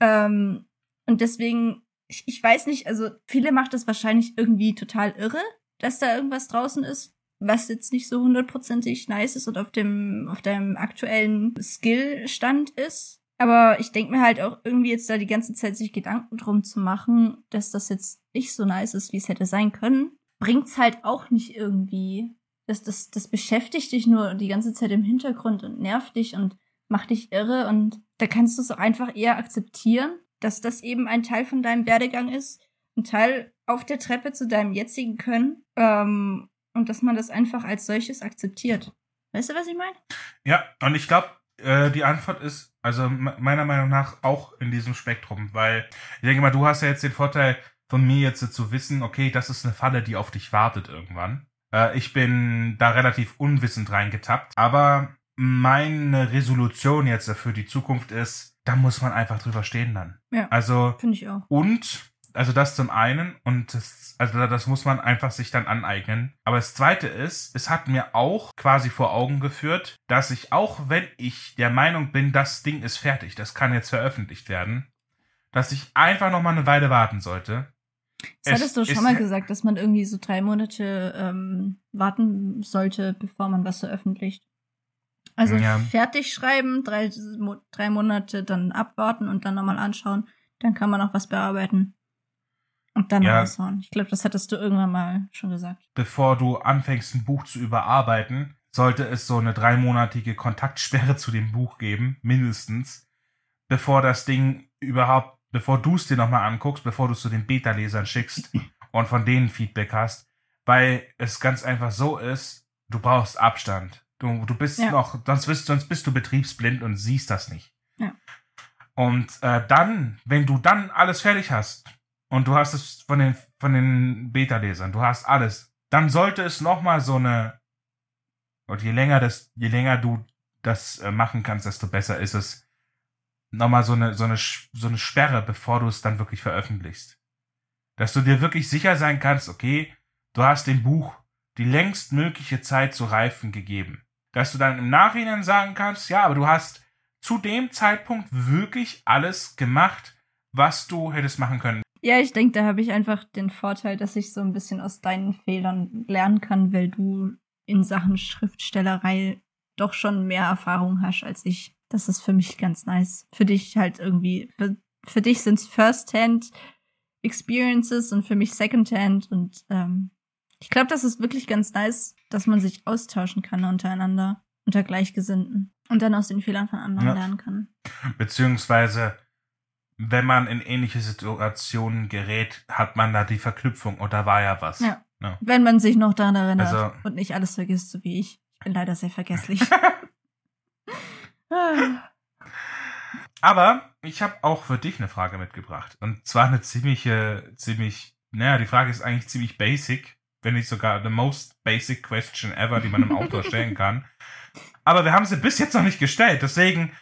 Ähm, und deswegen, ich, ich weiß nicht, also viele macht das wahrscheinlich irgendwie total irre, dass da irgendwas draußen ist, was jetzt nicht so hundertprozentig nice ist und auf dem, auf deinem aktuellen Skillstand ist. Aber ich denke mir halt auch irgendwie jetzt da die ganze Zeit sich Gedanken drum zu machen, dass das jetzt nicht so nice ist, wie es hätte sein können, bringt's halt auch nicht irgendwie. Das, das, das beschäftigt dich nur die ganze Zeit im Hintergrund und nervt dich und macht dich irre und da kannst du es auch einfach eher akzeptieren, dass das eben ein Teil von deinem Werdegang ist, ein Teil auf der Treppe zu deinem jetzigen Können ähm, und dass man das einfach als solches akzeptiert. Weißt du, was ich meine? Ja, und ich glaube, äh, die Antwort ist, also meiner Meinung nach auch in diesem Spektrum, weil ich denke mal, du hast ja jetzt den Vorteil von mir jetzt zu wissen, okay, das ist eine Falle, die auf dich wartet irgendwann. Äh, ich bin da relativ unwissend reingetappt, aber meine Resolution jetzt für die Zukunft ist, da muss man einfach drüber stehen dann. Ja. Also finde ich auch. Und also das zum einen und das, also das muss man einfach sich dann aneignen. Aber das zweite ist, es hat mir auch quasi vor Augen geführt, dass ich auch, wenn ich der Meinung bin, das Ding ist fertig, das kann jetzt veröffentlicht werden, dass ich einfach noch mal eine Weile warten sollte. Das hattest du schon mal gesagt, dass man irgendwie so drei Monate ähm, warten sollte, bevor man was veröffentlicht. Also ja. fertig schreiben, drei, drei Monate dann abwarten und dann nochmal anschauen. Dann kann man auch was bearbeiten. Und dann ja. raushauen. Ich glaube, das hattest du irgendwann mal schon gesagt. Bevor du anfängst, ein Buch zu überarbeiten, sollte es so eine dreimonatige Kontaktsperre zu dem Buch geben, mindestens, bevor das Ding überhaupt, bevor du es dir nochmal anguckst, bevor du es zu den Beta-Lesern schickst und von denen Feedback hast, weil es ganz einfach so ist, du brauchst Abstand. Du, du bist ja. noch, sonst bist, sonst bist du betriebsblind und siehst das nicht. Ja. Und äh, dann, wenn du dann alles fertig hast und du hast es von den, von den Beta-Lesern, du hast alles, dann sollte es nochmal so eine, und je länger das, je länger du das äh, machen kannst, desto besser ist es, nochmal so eine, so eine, so eine Sperre, bevor du es dann wirklich veröffentlichst. Dass du dir wirklich sicher sein kannst, okay, du hast dem Buch die längst mögliche Zeit zu reifen gegeben dass du dann im Nachhinein sagen kannst, ja, aber du hast zu dem Zeitpunkt wirklich alles gemacht, was du hättest machen können. Ja, ich denke, da habe ich einfach den Vorteil, dass ich so ein bisschen aus deinen Fehlern lernen kann, weil du in Sachen Schriftstellerei doch schon mehr Erfahrung hast als ich. Das ist für mich ganz nice. Für dich halt irgendwie, für, für dich sind es First-Hand Experiences und für mich Second-Hand und ähm, ich glaube, das ist wirklich ganz nice, dass man sich austauschen kann untereinander, unter Gleichgesinnten und dann aus den Fehlern von anderen ja. lernen kann. Beziehungsweise, wenn man in ähnliche Situationen gerät, hat man da die Verknüpfung oder war ja was. Ja. ja. Wenn man sich noch daran erinnert also, und nicht alles vergisst, so wie ich. Ich bin leider sehr vergesslich. Aber ich habe auch für dich eine Frage mitgebracht. Und zwar eine ziemliche, ziemlich, naja, die Frage ist eigentlich ziemlich basic wenn nicht sogar the most basic question ever, die man einem Autor stellen kann. Aber wir haben sie bis jetzt noch nicht gestellt. Deswegen,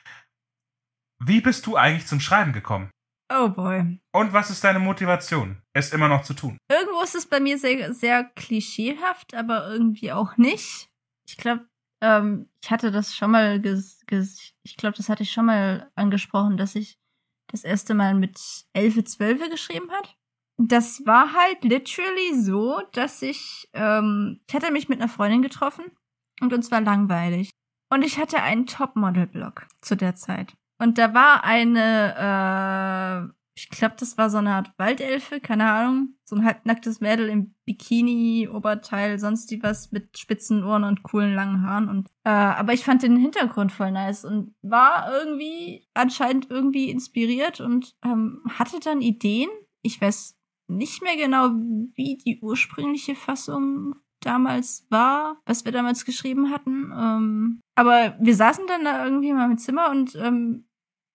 wie bist du eigentlich zum Schreiben gekommen? Oh boy. Und was ist deine Motivation, es immer noch zu tun? Irgendwo ist es bei mir sehr, sehr klischeehaft, aber irgendwie auch nicht. Ich glaube, ähm, ich hatte das schon mal, ges ges ich glaube, das hatte ich schon mal angesprochen, dass ich das erste Mal mit 11, 12 geschrieben hat. Das war halt literally so, dass ich, ähm, ich hatte mich mit einer Freundin getroffen und uns war langweilig. Und ich hatte einen Topmodel-Blog zu der Zeit. Und da war eine, äh, ich glaube, das war so eine Art Waldelfe, keine Ahnung. So ein halbnacktes Mädel im Bikini, Oberteil, sonst die was mit spitzen Ohren und coolen langen Haaren. Und äh, aber ich fand den Hintergrund voll nice und war irgendwie anscheinend irgendwie inspiriert und ähm, hatte dann Ideen. Ich weiß nicht mehr genau, wie die ursprüngliche Fassung damals war, was wir damals geschrieben hatten. Ähm, aber wir saßen dann da irgendwie mal im Zimmer und ähm,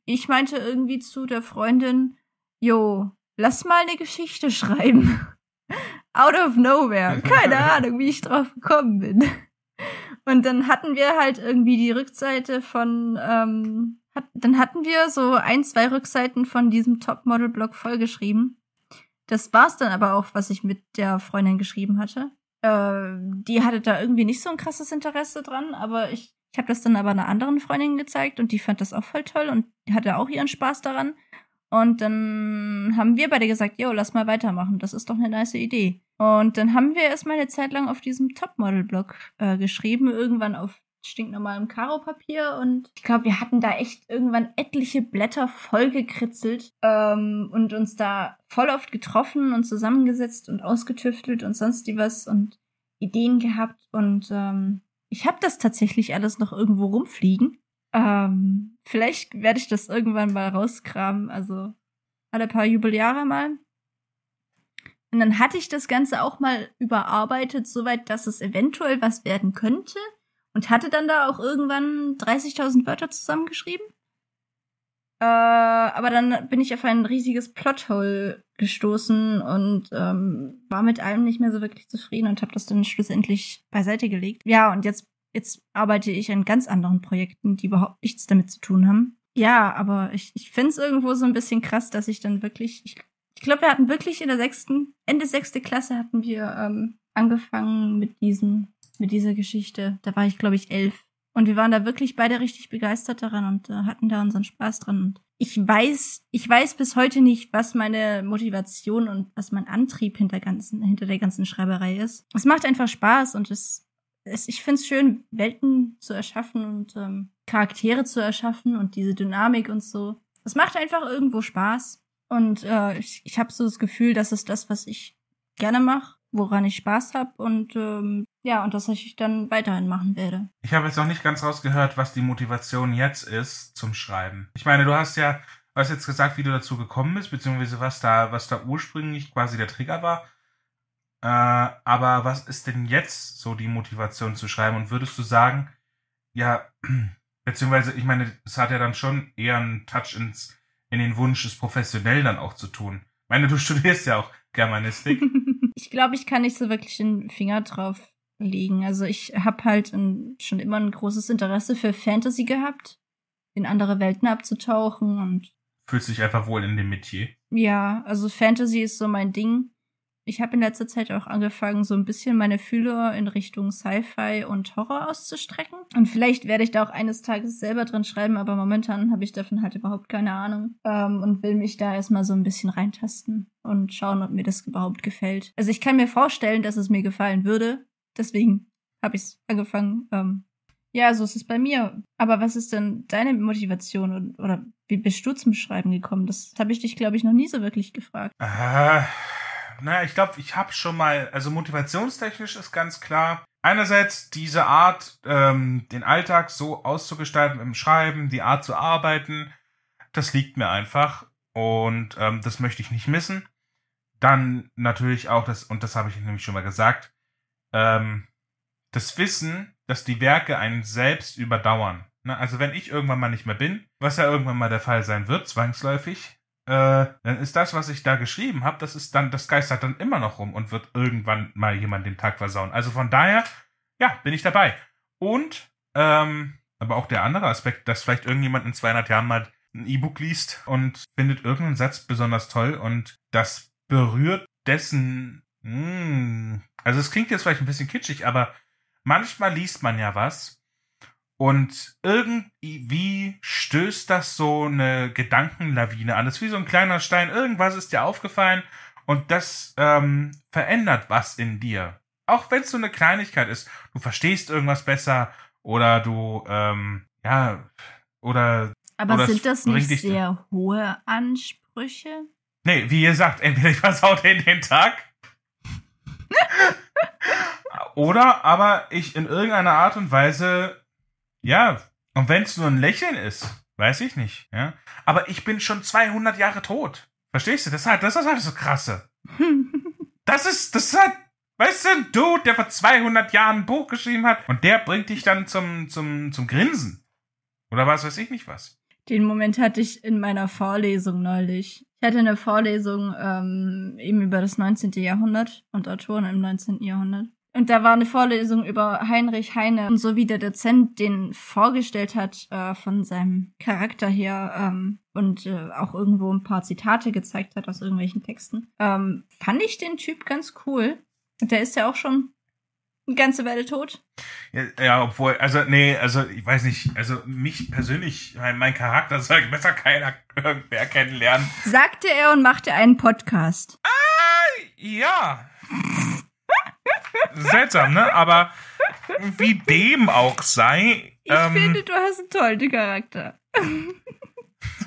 ich meinte irgendwie zu der Freundin, jo, lass mal eine Geschichte schreiben. Out of nowhere. Keine Ahnung, wie ich drauf gekommen bin. Und dann hatten wir halt irgendwie die Rückseite von, ähm, hat, dann hatten wir so ein, zwei Rückseiten von diesem Topmodel-Blog vollgeschrieben. Das war's dann aber auch, was ich mit der Freundin geschrieben hatte. Äh, die hatte da irgendwie nicht so ein krasses Interesse dran, aber ich, ich habe das dann aber einer anderen Freundin gezeigt und die fand das auch voll toll und hatte auch ihren Spaß daran. Und dann haben wir beide gesagt, yo, lass mal weitermachen. Das ist doch eine nice Idee. Und dann haben wir erstmal eine Zeit lang auf diesem Topmodel-Blog äh, geschrieben, irgendwann auf stinknormalem Karo-Papier und ich glaube, wir hatten da echt irgendwann etliche Blätter vollgekritzelt ähm, und uns da voll oft getroffen und zusammengesetzt und ausgetüftelt und sonst die was und Ideen gehabt und ähm, ich habe das tatsächlich alles noch irgendwo rumfliegen ähm, vielleicht werde ich das irgendwann mal rauskramen, also alle paar Jubeljahre mal. Und dann hatte ich das Ganze auch mal überarbeitet, soweit, dass es eventuell was werden könnte. Und hatte dann da auch irgendwann 30.000 Wörter zusammengeschrieben. Äh, aber dann bin ich auf ein riesiges Plothole gestoßen und ähm, war mit allem nicht mehr so wirklich zufrieden und habe das dann schlussendlich beiseite gelegt. Ja, und jetzt Jetzt arbeite ich an ganz anderen Projekten, die überhaupt nichts damit zu tun haben. Ja, aber ich, ich finde es irgendwo so ein bisschen krass, dass ich dann wirklich, ich, ich glaube, wir hatten wirklich in der sechsten, Ende sechste Klasse hatten wir ähm, angefangen mit diesen, mit dieser Geschichte. Da war ich, glaube ich, elf. Und wir waren da wirklich beide richtig begeistert daran und äh, hatten da unseren Spaß dran. Und ich weiß, ich weiß bis heute nicht, was meine Motivation und was mein Antrieb hinter, ganzen, hinter der ganzen Schreiberei ist. Es macht einfach Spaß und es es, ich finde es schön, Welten zu erschaffen und ähm, Charaktere zu erschaffen und diese Dynamik und so. Es macht einfach irgendwo Spaß. Und äh, ich, ich habe so das Gefühl, das ist das, was ich gerne mache, woran ich Spaß habe und ähm, ja, und das ich dann weiterhin machen werde. Ich habe jetzt noch nicht ganz rausgehört, was die Motivation jetzt ist zum Schreiben. Ich meine, du hast ja, du hast jetzt gesagt, wie du dazu gekommen bist, beziehungsweise was da, was da ursprünglich quasi der Trigger war. Äh, aber was ist denn jetzt so die Motivation zu schreiben? Und würdest du sagen, ja, beziehungsweise, ich meine, es hat ja dann schon eher einen Touch ins, in den Wunsch, es professionell dann auch zu tun. Ich meine, du studierst ja auch Germanistik. ich glaube, ich kann nicht so wirklich den Finger drauf legen. Also ich habe halt ein, schon immer ein großes Interesse für Fantasy gehabt, in andere Welten abzutauchen und fühlst dich einfach wohl in dem Metier. Ja, also Fantasy ist so mein Ding. Ich habe in letzter Zeit auch angefangen, so ein bisschen meine Fühler in Richtung Sci-Fi und Horror auszustrecken. Und vielleicht werde ich da auch eines Tages selber drin schreiben, aber momentan habe ich davon halt überhaupt keine Ahnung ähm, und will mich da erstmal so ein bisschen reintasten und schauen, ob mir das überhaupt gefällt. Also ich kann mir vorstellen, dass es mir gefallen würde. Deswegen habe ich es angefangen. Ähm, ja, so ist es bei mir. Aber was ist denn deine Motivation oder wie bist du zum Schreiben gekommen? Das habe ich dich, glaube ich, noch nie so wirklich gefragt. Ah naja, ich glaube, ich habe schon mal, also motivationstechnisch ist ganz klar, einerseits diese Art, ähm, den Alltag so auszugestalten im Schreiben, die Art zu arbeiten, das liegt mir einfach und ähm, das möchte ich nicht missen. Dann natürlich auch das, und das habe ich nämlich schon mal gesagt, ähm, das Wissen, dass die Werke einen selbst überdauern. Ne? Also wenn ich irgendwann mal nicht mehr bin, was ja irgendwann mal der Fall sein wird, zwangsläufig, äh, dann ist das, was ich da geschrieben habe, das ist dann, das geistert dann immer noch rum und wird irgendwann mal jemand den Tag versauen. Also von daher, ja, bin ich dabei. Und, ähm, aber auch der andere Aspekt, dass vielleicht irgendjemand in 200 Jahren mal ein E-Book liest und findet irgendeinen Satz besonders toll und das berührt dessen, mh, hm, also es klingt jetzt vielleicht ein bisschen kitschig, aber manchmal liest man ja was Und irgendwie stößt das so eine Gedankenlawine an. Das ist wie so ein kleiner Stein. Irgendwas ist dir aufgefallen und das ähm, verändert was in dir. Auch wenn es so eine Kleinigkeit ist. Du verstehst irgendwas besser oder du, ähm, ja, oder. Aber oder sind das nicht sehr hohe Ansprüche? Nee, wie ihr sagt, entweder ich versau den den Tag. oder aber ich in irgendeiner Art und Weise ja, und wenn es nur ein Lächeln ist, weiß ich nicht, ja. Aber ich bin schon 200 Jahre tot. Verstehst du? Das ist halt, das ist halt so krasse. Das ist, das ist halt, weißt du, ein Dude, der vor 200 Jahren ein Buch geschrieben hat und der bringt dich dann zum, zum, zum Grinsen. Oder was weiß ich nicht was. Den Moment hatte ich in meiner Vorlesung neulich. Ich hatte eine Vorlesung ähm, eben über das 19. Jahrhundert und Autoren im 19. Jahrhundert. Und da war eine Vorlesung über Heinrich Heine und so wie der Dozent den vorgestellt hat äh, von seinem Charakter her ähm, und äh, auch irgendwo ein paar Zitate gezeigt hat aus irgendwelchen Texten, ähm, fand ich den Typ ganz cool. Der ist ja auch schon eine ganze Weile tot. Ja, ja, obwohl, also, nee, also, ich weiß nicht, also, mich persönlich, mein, mein Charakter soll besser keiner irgendwer kennenlernen. Sagte er und machte einen Podcast. Ah, ja. Seltsam, ne? Aber wie dem auch sei. Ich ähm, finde, du hast einen tollen Charakter.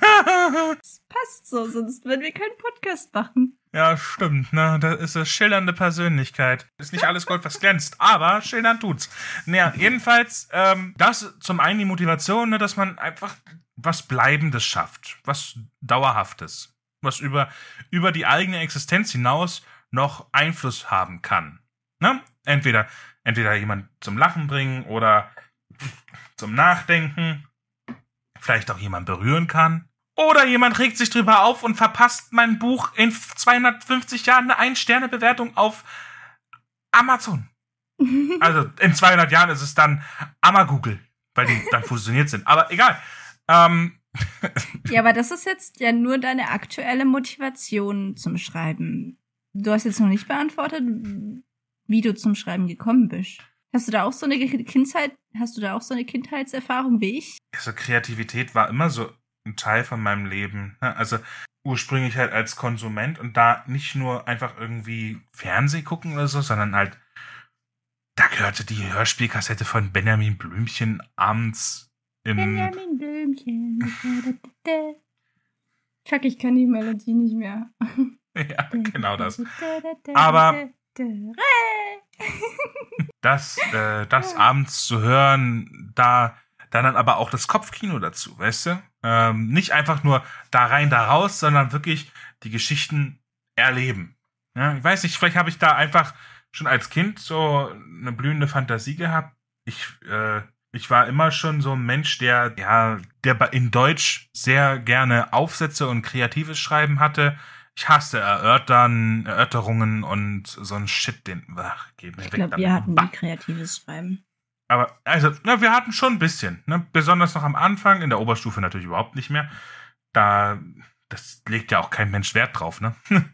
das passt so, sonst würden wir keinen Podcast machen. Ja, stimmt, ne? Das ist eine schillernde Persönlichkeit. Ist nicht alles Gold, was glänzt, aber schildern tut's. Naja, jedenfalls, ähm, das zum einen die Motivation, ne, dass man einfach was Bleibendes schafft, was Dauerhaftes, was über, über die eigene Existenz hinaus noch Einfluss haben kann. Ne? Entweder, entweder jemand zum Lachen bringen oder zum Nachdenken, vielleicht auch jemand berühren kann. Oder jemand regt sich drüber auf und verpasst mein Buch in 250 Jahren eine Ein-Sterne-Bewertung auf Amazon. Also in 200 Jahren ist es dann Amagoogle, weil die dann fusioniert sind. Aber egal. Ähm, ja, aber das ist jetzt ja nur deine aktuelle Motivation zum Schreiben. Du hast jetzt noch nicht beantwortet, wie du zum Schreiben gekommen bist. Hast du da auch so eine Kindheit, hast du da auch so eine Kindheitserfahrung wie ich? Also Kreativität war immer so ein Teil von meinem Leben. Ne? Also ursprünglich halt als Konsument und da nicht nur einfach irgendwie Fernseh gucken oder so, sondern halt, da gehörte die Hörspielkassette von Benjamin Blümchen abends im. Benjamin Blümchen. Fuck, ich kann die Melodie nicht mehr. ja, genau das. Aber das, äh, das abends zu hören, da, da dann aber auch das Kopfkino dazu, weißt du? Ähm, nicht einfach nur da rein, da raus, sondern wirklich die Geschichten erleben. Ja, ich weiß nicht, vielleicht habe ich da einfach schon als Kind so eine blühende Fantasie gehabt. Ich, äh, ich war immer schon so ein Mensch, der, ja, der in Deutsch sehr gerne Aufsätze und kreatives Schreiben hatte. Ich hasse Erörtern, Erörterungen und so ein Shit, den. Ach, geh mir ich weg. Ich glaube, wir hatten nie kreatives Schreiben. Aber, also, na, wir hatten schon ein bisschen. Ne? Besonders noch am Anfang, in der Oberstufe natürlich überhaupt nicht mehr. Da, das legt ja auch kein Mensch Wert drauf, ne?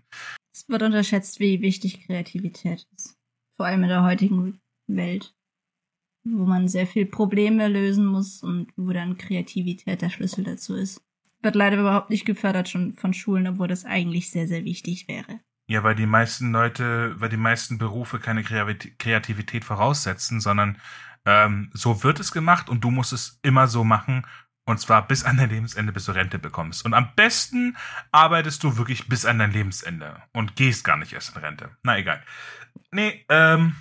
es wird unterschätzt, wie wichtig Kreativität ist. Vor allem in der heutigen Welt. Wo man sehr viel Probleme lösen muss und wo dann Kreativität der Schlüssel dazu ist wird leider überhaupt nicht gefördert schon von Schulen, obwohl das eigentlich sehr, sehr wichtig wäre. Ja, weil die meisten Leute, weil die meisten Berufe keine Kreativität voraussetzen, sondern ähm, so wird es gemacht und du musst es immer so machen und zwar bis an dein Lebensende, bis du Rente bekommst. Und am besten arbeitest du wirklich bis an dein Lebensende und gehst gar nicht erst in Rente. Na egal. Nee, ähm.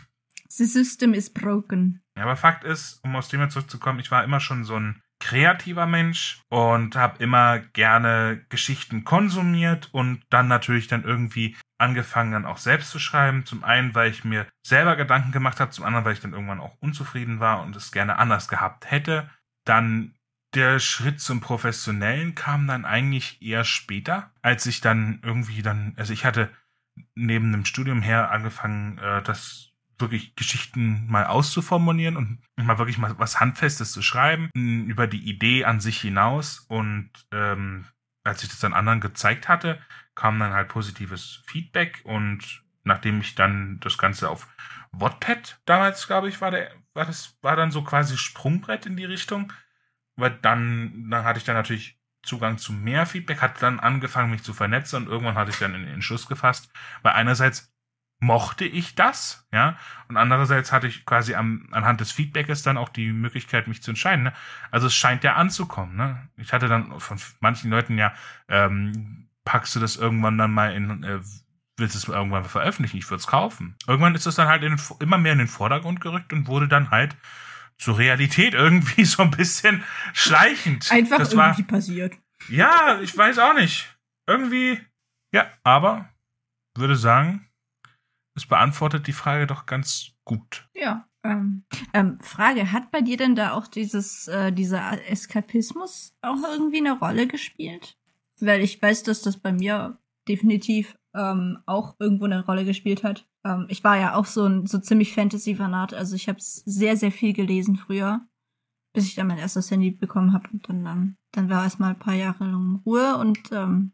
The system is broken. Ja, aber Fakt ist, um aus dem zurückzukommen, ich war immer schon so ein kreativer Mensch und habe immer gerne Geschichten konsumiert und dann natürlich dann irgendwie angefangen dann auch selbst zu schreiben. Zum einen, weil ich mir selber Gedanken gemacht habe, zum anderen, weil ich dann irgendwann auch unzufrieden war und es gerne anders gehabt hätte. Dann der Schritt zum Professionellen kam dann eigentlich eher später, als ich dann irgendwie dann, also ich hatte neben dem Studium her angefangen, äh, das wirklich Geschichten mal auszuformulieren und mal wirklich mal was Handfestes zu schreiben, über die Idee an sich hinaus. Und ähm, als ich das dann anderen gezeigt hatte, kam dann halt positives Feedback und nachdem ich dann das Ganze auf Wattpad damals, glaube ich, war der, war das, war dann so quasi Sprungbrett in die Richtung. Weil dann, dann hatte ich dann natürlich Zugang zu mehr Feedback, hat dann angefangen, mich zu vernetzen und irgendwann hatte ich dann einen Entschluss gefasst, weil einerseits mochte ich das, ja, und andererseits hatte ich quasi am, anhand des Feedbackes dann auch die Möglichkeit, mich zu entscheiden. Ne? Also es scheint ja anzukommen. Ne? Ich hatte dann von manchen Leuten ja, ähm, packst du das irgendwann dann mal in, äh, willst du es irgendwann veröffentlichen? Ich würde es kaufen. Irgendwann ist es dann halt in, immer mehr in den Vordergrund gerückt und wurde dann halt zur Realität irgendwie so ein bisschen schleichend. Einfach das irgendwie war, passiert. Ja, ich weiß auch nicht. Irgendwie, ja, aber würde sagen, es beantwortet die Frage doch ganz gut. Ja. Ähm, ähm, Frage, hat bei dir denn da auch dieses, äh, dieser Eskapismus auch irgendwie eine Rolle gespielt? Weil ich weiß, dass das bei mir definitiv ähm, auch irgendwo eine Rolle gespielt hat. Ähm, ich war ja auch so ein so ziemlich Fantasy-Fanat, also ich habe sehr, sehr viel gelesen früher, bis ich dann mein erstes Handy bekommen habe und dann, dann, dann war erstmal ein paar Jahre lang Ruhe und ähm,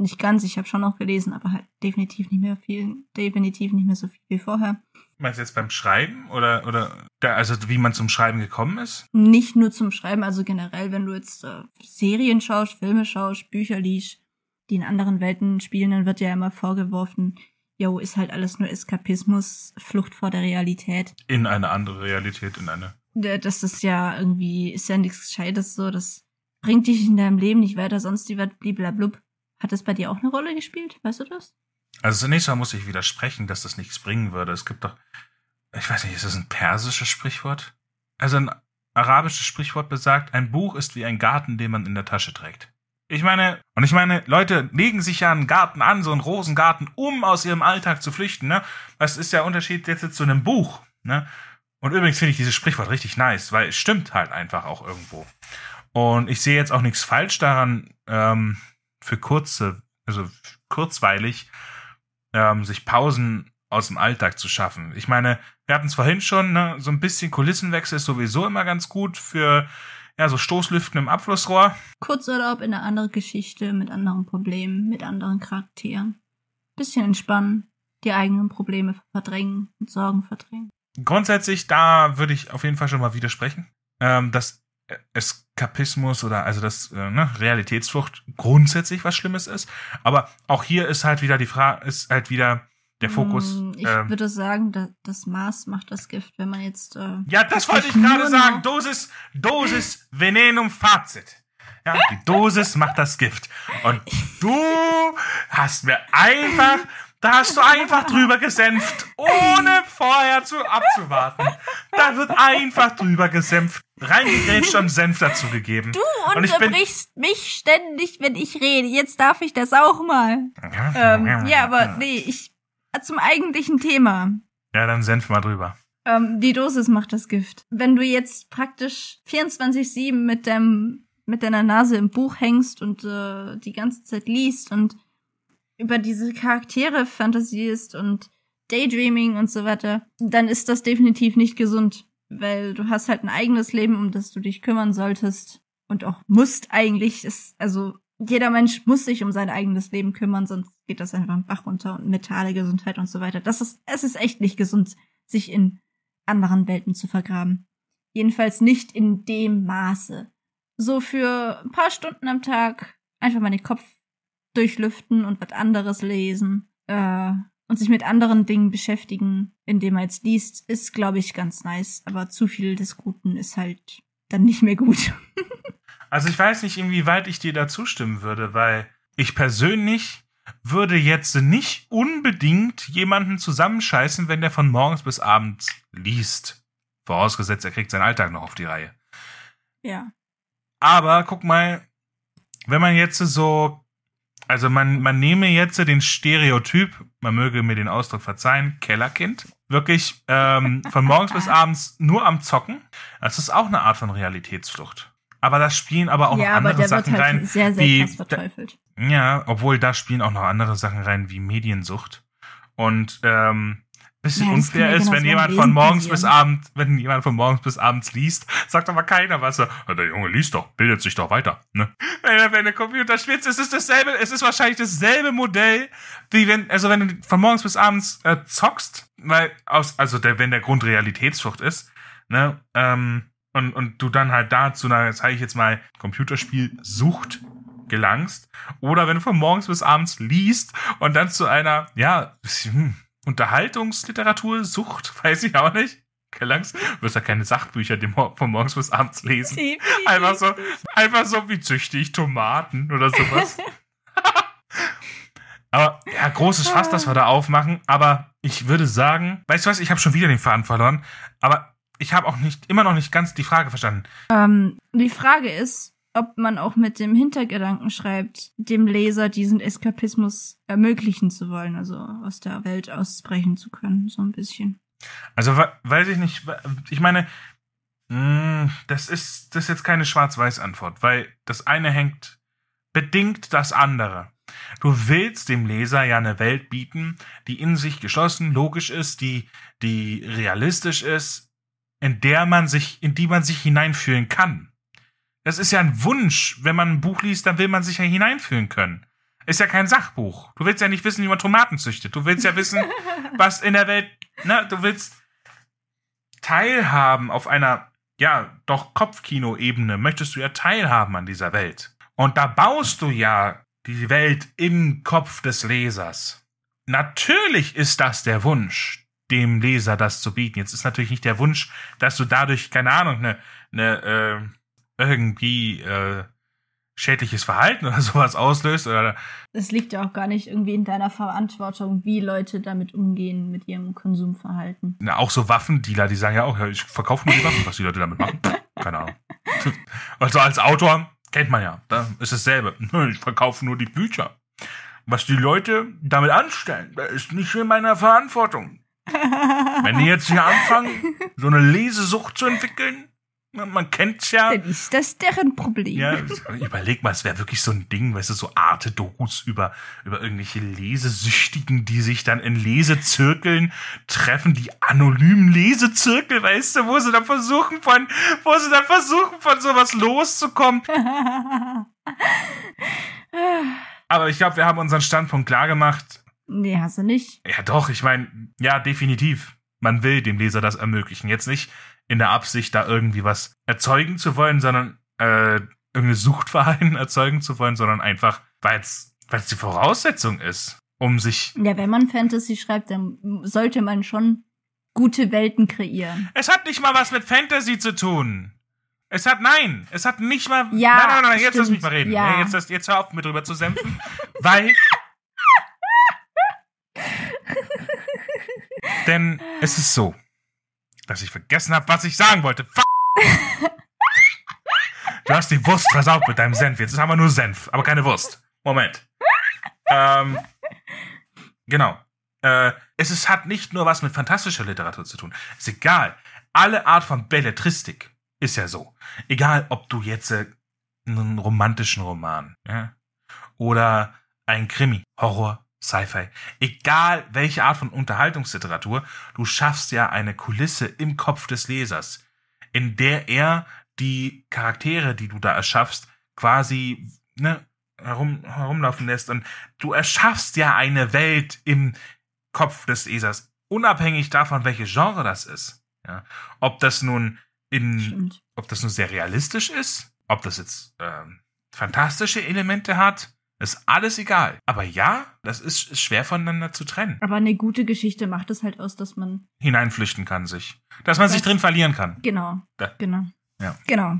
nicht ganz, ich habe schon noch gelesen, aber halt definitiv nicht mehr viel, definitiv nicht mehr so viel wie vorher. Meinst du jetzt beim Schreiben oder oder da, also wie man zum Schreiben gekommen ist? Nicht nur zum Schreiben, also generell, wenn du jetzt äh, Serien schaust, Filme schaust, Bücher liest, die in anderen Welten spielen, dann wird ja immer vorgeworfen, jo, ist halt alles nur Eskapismus, Flucht vor der Realität. In eine andere Realität, in eine. Das ist ja irgendwie, ist ja nichts Gescheites so, das bringt dich in deinem Leben nicht weiter, sonst die wird bliblablub. Hat das bei dir auch eine Rolle gespielt? Weißt du das? Also zunächst mal muss ich widersprechen, dass das nichts bringen würde. Es gibt doch, ich weiß nicht, ist das ein persisches Sprichwort? Also ein arabisches Sprichwort besagt, ein Buch ist wie ein Garten, den man in der Tasche trägt. Ich meine, und ich meine, Leute legen sich ja einen Garten an, so einen Rosengarten, um aus ihrem Alltag zu flüchten, ne? Das ist der Unterschied jetzt zu einem Buch, ne? Und übrigens finde ich dieses Sprichwort richtig nice, weil es stimmt halt einfach auch irgendwo. Und ich sehe jetzt auch nichts falsch daran, ähm, für kurze, also kurzweilig, ähm, sich Pausen aus dem Alltag zu schaffen. Ich meine, wir hatten es vorhin schon, ne, so ein bisschen Kulissenwechsel ist sowieso immer ganz gut für ja, so Stoßlüften im Abflussrohr. Kurzurlaub in eine andere Geschichte, mit anderen Problemen, mit anderen Charakteren. Bisschen entspannen, die eigenen Probleme verdrängen und Sorgen verdrängen. Grundsätzlich, da würde ich auf jeden Fall schon mal widersprechen, ähm, dass Eskapismus oder also das äh, ne, Realitätsflucht grundsätzlich was Schlimmes ist. Aber auch hier ist halt wieder die Frage, ist halt wieder der Fokus. Mm, Ich ähm, würde sagen, da, das Maß macht das Gift, wenn man jetzt. Äh, Ja, das wollte ich gerade sagen. Dosis, Dosis, Venenum, Fazit. Ja, die Dosis macht das Gift. Und du hast mir einfach, da hast du einfach drüber gesenft, ohne vorher zu abzuwarten. Da wird einfach drüber gesenft, reingegrätscht und Senf dazu gegeben. Du Und ich bin- unterbrichst mich ständig, wenn ich rede. Jetzt darf ich das auch mal. Ähm, ja, aber nee, ich. Zum eigentlichen Thema. Ja, dann Senf mal drüber. Ähm, die Dosis macht das Gift. Wenn du jetzt praktisch 24-7 mit deinem, mit deiner Nase im Buch hängst und äh, die ganze Zeit liest und über diese Charaktere fantasierst und Daydreaming und so weiter, dann ist das definitiv nicht gesund. Weil du hast halt ein eigenes Leben, um das du dich kümmern solltest. Und auch musst eigentlich. Ist, also jeder Mensch muss sich um sein eigenes Leben kümmern, sonst geht das einfach im Bach runter und mentale Gesundheit und so weiter. Das ist, es ist echt nicht gesund, sich in anderen Welten zu vergraben. Jedenfalls nicht in dem Maße. So für ein paar Stunden am Tag einfach mal den Kopf durchlüften und was anderes lesen äh, und sich mit anderen Dingen beschäftigen, indem man jetzt liest, ist, glaube ich, ganz nice. Aber zu viel des Guten ist halt dann nicht mehr gut. Also ich weiß nicht, inwieweit ich dir da zustimmen würde, weil ich persönlich würde jetzt nicht unbedingt jemanden zusammenscheißen, wenn der von morgens bis abends liest. Vorausgesetzt, er kriegt seinen Alltag noch auf die Reihe. ja. Aber guck mal, wenn man jetzt so, also man, man nehme jetzt den Stereotyp, man möge mir den Ausdruck verzeihen, Kellerkind, wirklich ähm, von morgens bis abends nur am Zocken, das ist auch eine Art von Realitätsflucht. Aber das spielen aber auch ja, noch andere der Sachen halt rein. sehr, sehr wie- verteufelt. Ja, obwohl da spielen auch noch andere Sachen rein wie Mediensucht. Und ähm, bisschen Ja, unfair ist, wenn jemand von morgens bis abends, wenn jemand von morgens bis abends liest, sagt aber keiner was. So, "Ja, der Junge liest doch, bildet sich doch weiter. Ne? Wenn er wenn der Computer schwitzt, es ist dasselbe, es ist wahrscheinlich dasselbe Modell, wie wenn, also wenn du von morgens bis abends äh, zockst, weil aus, also der, wenn der Grund Realitätsflucht ist, ne, ähm, und, und du dann halt da zu einer, sage ich jetzt mal, Computerspielsucht gelangst. Oder wenn du von morgens bis abends liest und dann zu einer, ja, hm, Unterhaltungsliteratur sucht, weiß ich auch nicht. Gelangst, du wirst ja keine Sachbücher die von morgens bis abends lesen. Einfach so, einfach so, wie züchte ich Tomaten oder sowas. aber ja, großes Fass, das wir da aufmachen. Aber ich würde sagen, weißt du was, ich habe schon wieder den Faden verloren. Aber ich habe auch nicht, immer noch nicht ganz die Frage verstanden. Ähm, die Frage ist, ob man auch mit dem Hintergedanken schreibt, dem Leser diesen Eskapismus ermöglichen zu wollen, also aus der Welt ausbrechen zu können, so ein bisschen. Also weiß ich nicht, ich meine, hm, das ist das ist jetzt keine Schwarz-Weiß-Antwort, weil das eine hängt bedingt das andere. Du willst dem Leser ja eine Welt bieten, die in sich geschlossen, logisch ist, die die realistisch ist, in der man sich in die man sich hineinfühlen kann. Das ist ja ein Wunsch. Wenn man ein Buch liest, dann will man sich ja hineinfühlen können. Ist ja kein Sachbuch. Du willst ja nicht wissen, wie man Tomaten züchtet. Du willst ja wissen, was in der Welt, ne, du willst teilhaben auf einer, ja, doch Kopfkino-Ebene. Möchtest du ja teilhaben an dieser Welt. Und da baust du ja die Welt im Kopf des Lesers. Natürlich ist das der Wunsch, dem Leser das zu bieten. Jetzt ist natürlich nicht der Wunsch, dass du dadurch, keine Ahnung, eine, eine, äh, irgendwie äh, schädliches Verhalten oder sowas auslöst. Oder es liegt ja auch gar nicht irgendwie in deiner Verantwortung, wie Leute damit umgehen mit ihrem Konsumverhalten. Na, auch so Waffendealer, die sagen ja auch, ja, ich verkaufe nur die Waffen, was die Leute damit machen. Keine Ahnung. Also als Autor kennt man ja, da ist dasselbe. Ich verkaufe nur die Bücher. Was die Leute damit anstellen, ist nicht in meiner Verantwortung. Wenn die jetzt hier anfangen, so eine Lesesucht zu entwickeln, man kennt's ja. Dann ist das deren Problem. Ja, überleg mal, es wäre wirklich so ein Ding, weißt du, so Arte-Dokus über, über irgendwelche Lesesüchtigen, die sich dann in Lesezirkeln treffen, die anonymen Lesezirkel, weißt du, wo sie dann versuchen von, wo sie dann versuchen von sowas loszukommen. Aber ich glaube, wir haben unseren Standpunkt klar gemacht. Nee, hast du nicht. Ja, doch, ich meine, ja, definitiv. Man will dem Leser das ermöglichen. Jetzt nicht in der Absicht, da irgendwie was erzeugen zu wollen, sondern äh, irgendeine Suchtverhalten erzeugen zu wollen, sondern einfach, weil es die Voraussetzung ist, um sich. Ja, wenn man Fantasy schreibt, dann sollte man schon gute Welten kreieren. Es hat nicht mal was mit Fantasy zu tun. Es hat, nein, es hat nicht mal. Ja, nein, nein, nein, jetzt stimmt. lass mich mal reden. Ja. Jetzt, jetzt hör auf, mir drüber zu sämpfen. weil. Denn es ist so dass ich vergessen habe, was ich sagen wollte. Fuck. Du hast die Wurst versaut mit deinem Senf. Jetzt haben wir nur Senf, aber keine Wurst. Moment. Ähm, genau. Äh, es ist, hat nicht nur was mit fantastischer Literatur zu tun. Ist egal. Alle Art von Belletristik ist ja so. Egal, ob du jetzt äh, einen romantischen Roman ja, oder ein Krimi, Horror, Sci-Fi, egal welche Art von Unterhaltungsliteratur, du schaffst ja eine Kulisse im Kopf des Lesers, in der er die Charaktere, die du da erschaffst, quasi ne, herum, herumlaufen lässt. Und du erschaffst ja eine Welt im Kopf des Lesers, unabhängig davon, welches Genre das ist. Ja? Ob das nun in, Stimmt. ob das nun sehr realistisch ist, ob das jetzt ähm, fantastische Elemente hat, ist alles egal. Aber ja, das ist, ist schwer voneinander zu trennen. Aber eine gute Geschichte macht es halt aus, dass man hineinflüchten kann sich. Dass man sich drin verlieren kann. Genau. Da. Genau. Ja. Genau.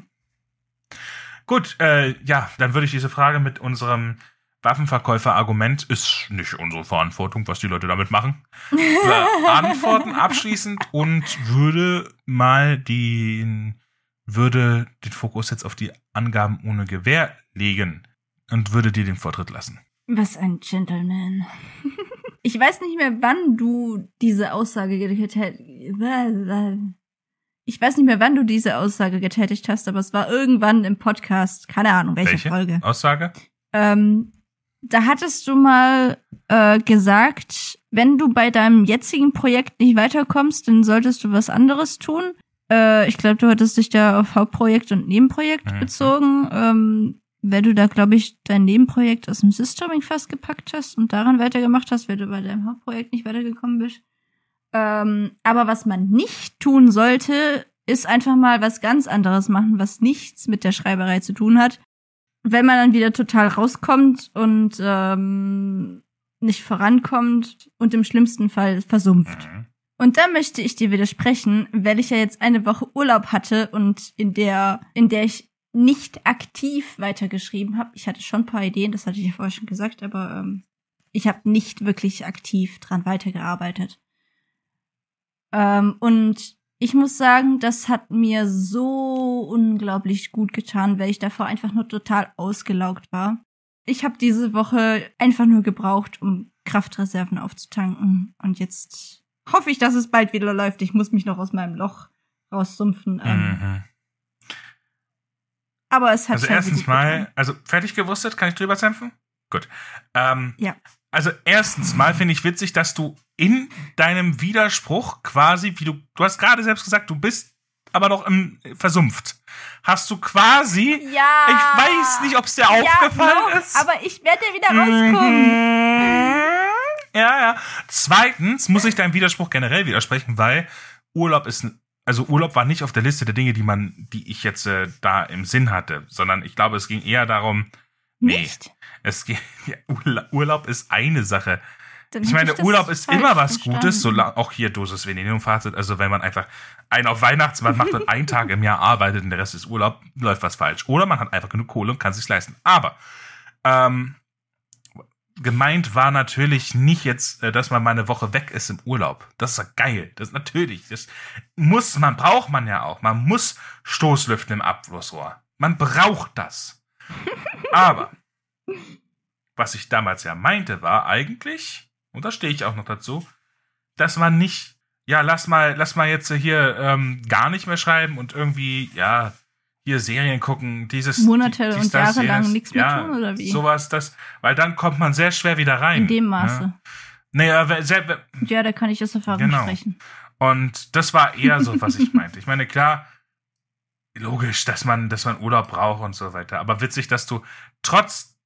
Gut, äh, ja, dann würde ich diese Frage mit unserem Waffenverkäufer-Argument ist nicht unsere Verantwortung, was die Leute damit machen. Beantworten abschließend und würde mal den, würde den Fokus jetzt auf die Angaben ohne Gewehr legen und würde dir den Vortritt lassen. Was ein Gentleman. ich weiß nicht mehr, wann du diese Aussage getätigt ich weiß nicht mehr, wann du diese Aussage getätigt hast, aber es war irgendwann im Podcast, keine Ahnung, welche, welche? Folge. Aussage? Ähm, da hattest du mal äh, gesagt, wenn du bei deinem jetzigen Projekt nicht weiterkommst, dann solltest du was anderes tun. Äh, ich glaube, du hattest dich da auf Hauptprojekt und Nebenprojekt mhm. bezogen. Ähm, weil du da, glaube ich, dein Nebenprojekt aus dem Systeming fast gepackt hast und daran weitergemacht hast, weil du bei deinem Hauptprojekt nicht weitergekommen bist. Ähm, aber was man nicht tun sollte, ist einfach mal was ganz anderes machen, was nichts mit der Schreiberei zu tun hat. Wenn man dann wieder total rauskommt und ähm, nicht vorankommt und im schlimmsten Fall versumpft. Mhm. Und da möchte ich dir widersprechen, weil ich ja jetzt eine Woche Urlaub hatte und in der, in der ich nicht aktiv weitergeschrieben habe. Ich hatte schon ein paar Ideen, das hatte ich ja vorher schon gesagt, aber ähm, ich habe nicht wirklich aktiv dran weitergearbeitet. Ähm, und ich muss sagen, das hat mir so unglaublich gut getan, weil ich davor einfach nur total ausgelaugt war. Ich habe diese Woche einfach nur gebraucht, um Kraftreserven aufzutanken. Und jetzt hoffe ich, dass es bald wieder läuft. Ich muss mich noch aus meinem Loch raussumpfen. Ähm, Mhm. Aber es hat Also erstens mal, getan. also fertig gewurstet, kann ich drüber zämpfen? Gut. Ähm, Ja. Also erstens mal finde ich witzig, dass du in deinem Widerspruch quasi, wie du, du hast gerade selbst gesagt, du bist aber noch im versumpft. Hast du quasi, Ja. ich weiß nicht, ob es dir ja, aufgefallen noch, ist. Aber ich werde wieder rauskommen. Mhm. Ja, ja. Zweitens muss ich deinem Widerspruch generell widersprechen, weil Urlaub ist, also Urlaub war nicht auf der Liste der Dinge, die man, die ich jetzt äh, da im Sinn hatte, sondern ich glaube, es ging eher darum, nee, Nicht? es geht, ja, Urla- Urlaub ist eine Sache. Dann Ich meine, das Urlaub ist immer was verstanden. Gutes, solange auch hier Dosis Venenum-Fazit, also wenn man einfach einen auf Weihnachtsmann macht und einen Tag im Jahr arbeitet und der Rest ist Urlaub, läuft was falsch. Oder man hat einfach genug Kohle und kann sich leisten. Aber ähm, gemeint war natürlich nicht jetzt, äh, dass man mal eine Woche weg ist im Urlaub. Das ist ja geil. Das ist natürlich, das muss man, braucht man ja auch. Man muss Stoßlüften im Abflussrohr. Man braucht das. Aber was ich damals ja meinte, war eigentlich, und da stehe ich auch noch dazu, dass man nicht, ja, lass mal, lass mal jetzt hier ähm, gar nicht mehr schreiben und irgendwie, ja, hier Serien gucken, dieses Monate dies, und das, Jahre lang nichts mehr ja, tun, oder wie? Sowas, das, weil dann kommt man sehr schwer wieder rein. In dem Maße. Ja. Naja, wer- sehr, Ja, da kann ich aus Erfahrung Genau. sprechen. und das war eher so, was ich meinte. Ich meine, klar, logisch, dass man, dass man Urlaub braucht und so weiter. Aber witzig, dass du trotz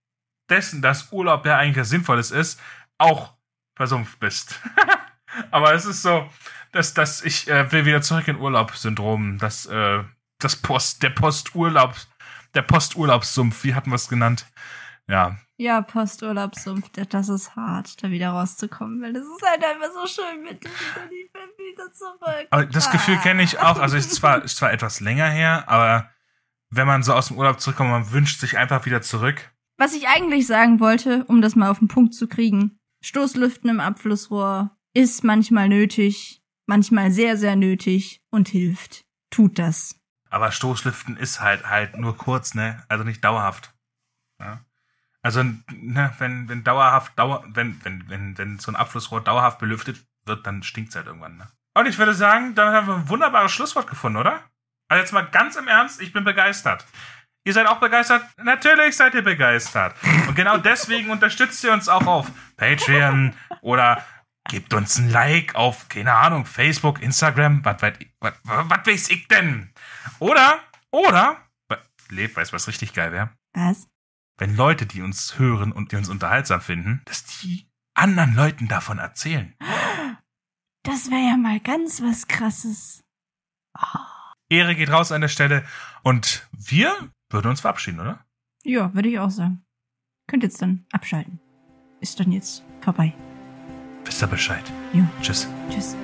dessen, dass Urlaub ja eigentlich was Sinnvolles ist, auch versumpft bist. Aber es ist so, dass, dass ich äh, will wieder zurück in Urlaub-Syndrom, das, äh, das Post, der Posturlaub, der Posturlaubssumpf, wie hatten wir es genannt? Ja, Ja, Posturlaubssumpf, das ist hart, da wieder rauszukommen, weil das ist halt einfach so schön mit wieder, zurück. Aber das Gefühl kenne ich auch. Also ist zwar, ist zwar etwas länger her, aber wenn man so aus dem Urlaub zurückkommt, man wünscht sich einfach wieder zurück. Was ich eigentlich sagen wollte, um das mal auf den Punkt zu kriegen, Stoßlüften im Abflussrohr ist manchmal nötig, manchmal sehr, sehr nötig und hilft. Tut das. Aber Stoßlüften ist halt halt nur kurz, ne? Also nicht dauerhaft. Ja? Also ne, wenn wenn dauerhaft dauer wenn wenn wenn wenn so ein Abflussrohr dauerhaft belüftet wird, dann stinkt's halt irgendwann, ne? Und ich würde sagen, dann haben wir ein wunderbares Schlusswort gefunden, oder? Also jetzt mal ganz im Ernst, ich bin begeistert. Ihr seid auch begeistert? Natürlich seid ihr begeistert. Und genau deswegen unterstützt ihr uns auch auf Patreon oder gebt uns ein Like auf, keine Ahnung, Facebook, Instagram, was weiß ich, was weiß ich denn? Oder, oder, Lev weiß, was richtig geil wäre, Was? wenn Leute, die uns hören und die uns unterhaltsam finden, dass die anderen Leuten davon erzählen. Das wäre ja mal ganz was krasses. Ehre geht raus an der Stelle und wir würden uns verabschieden, oder? Ja, würde ich auch sagen. Könnt jetzt dann abschalten. Ist dann jetzt vorbei. Wisst ihr Bescheid. Ja. Tschüss. Tschüss.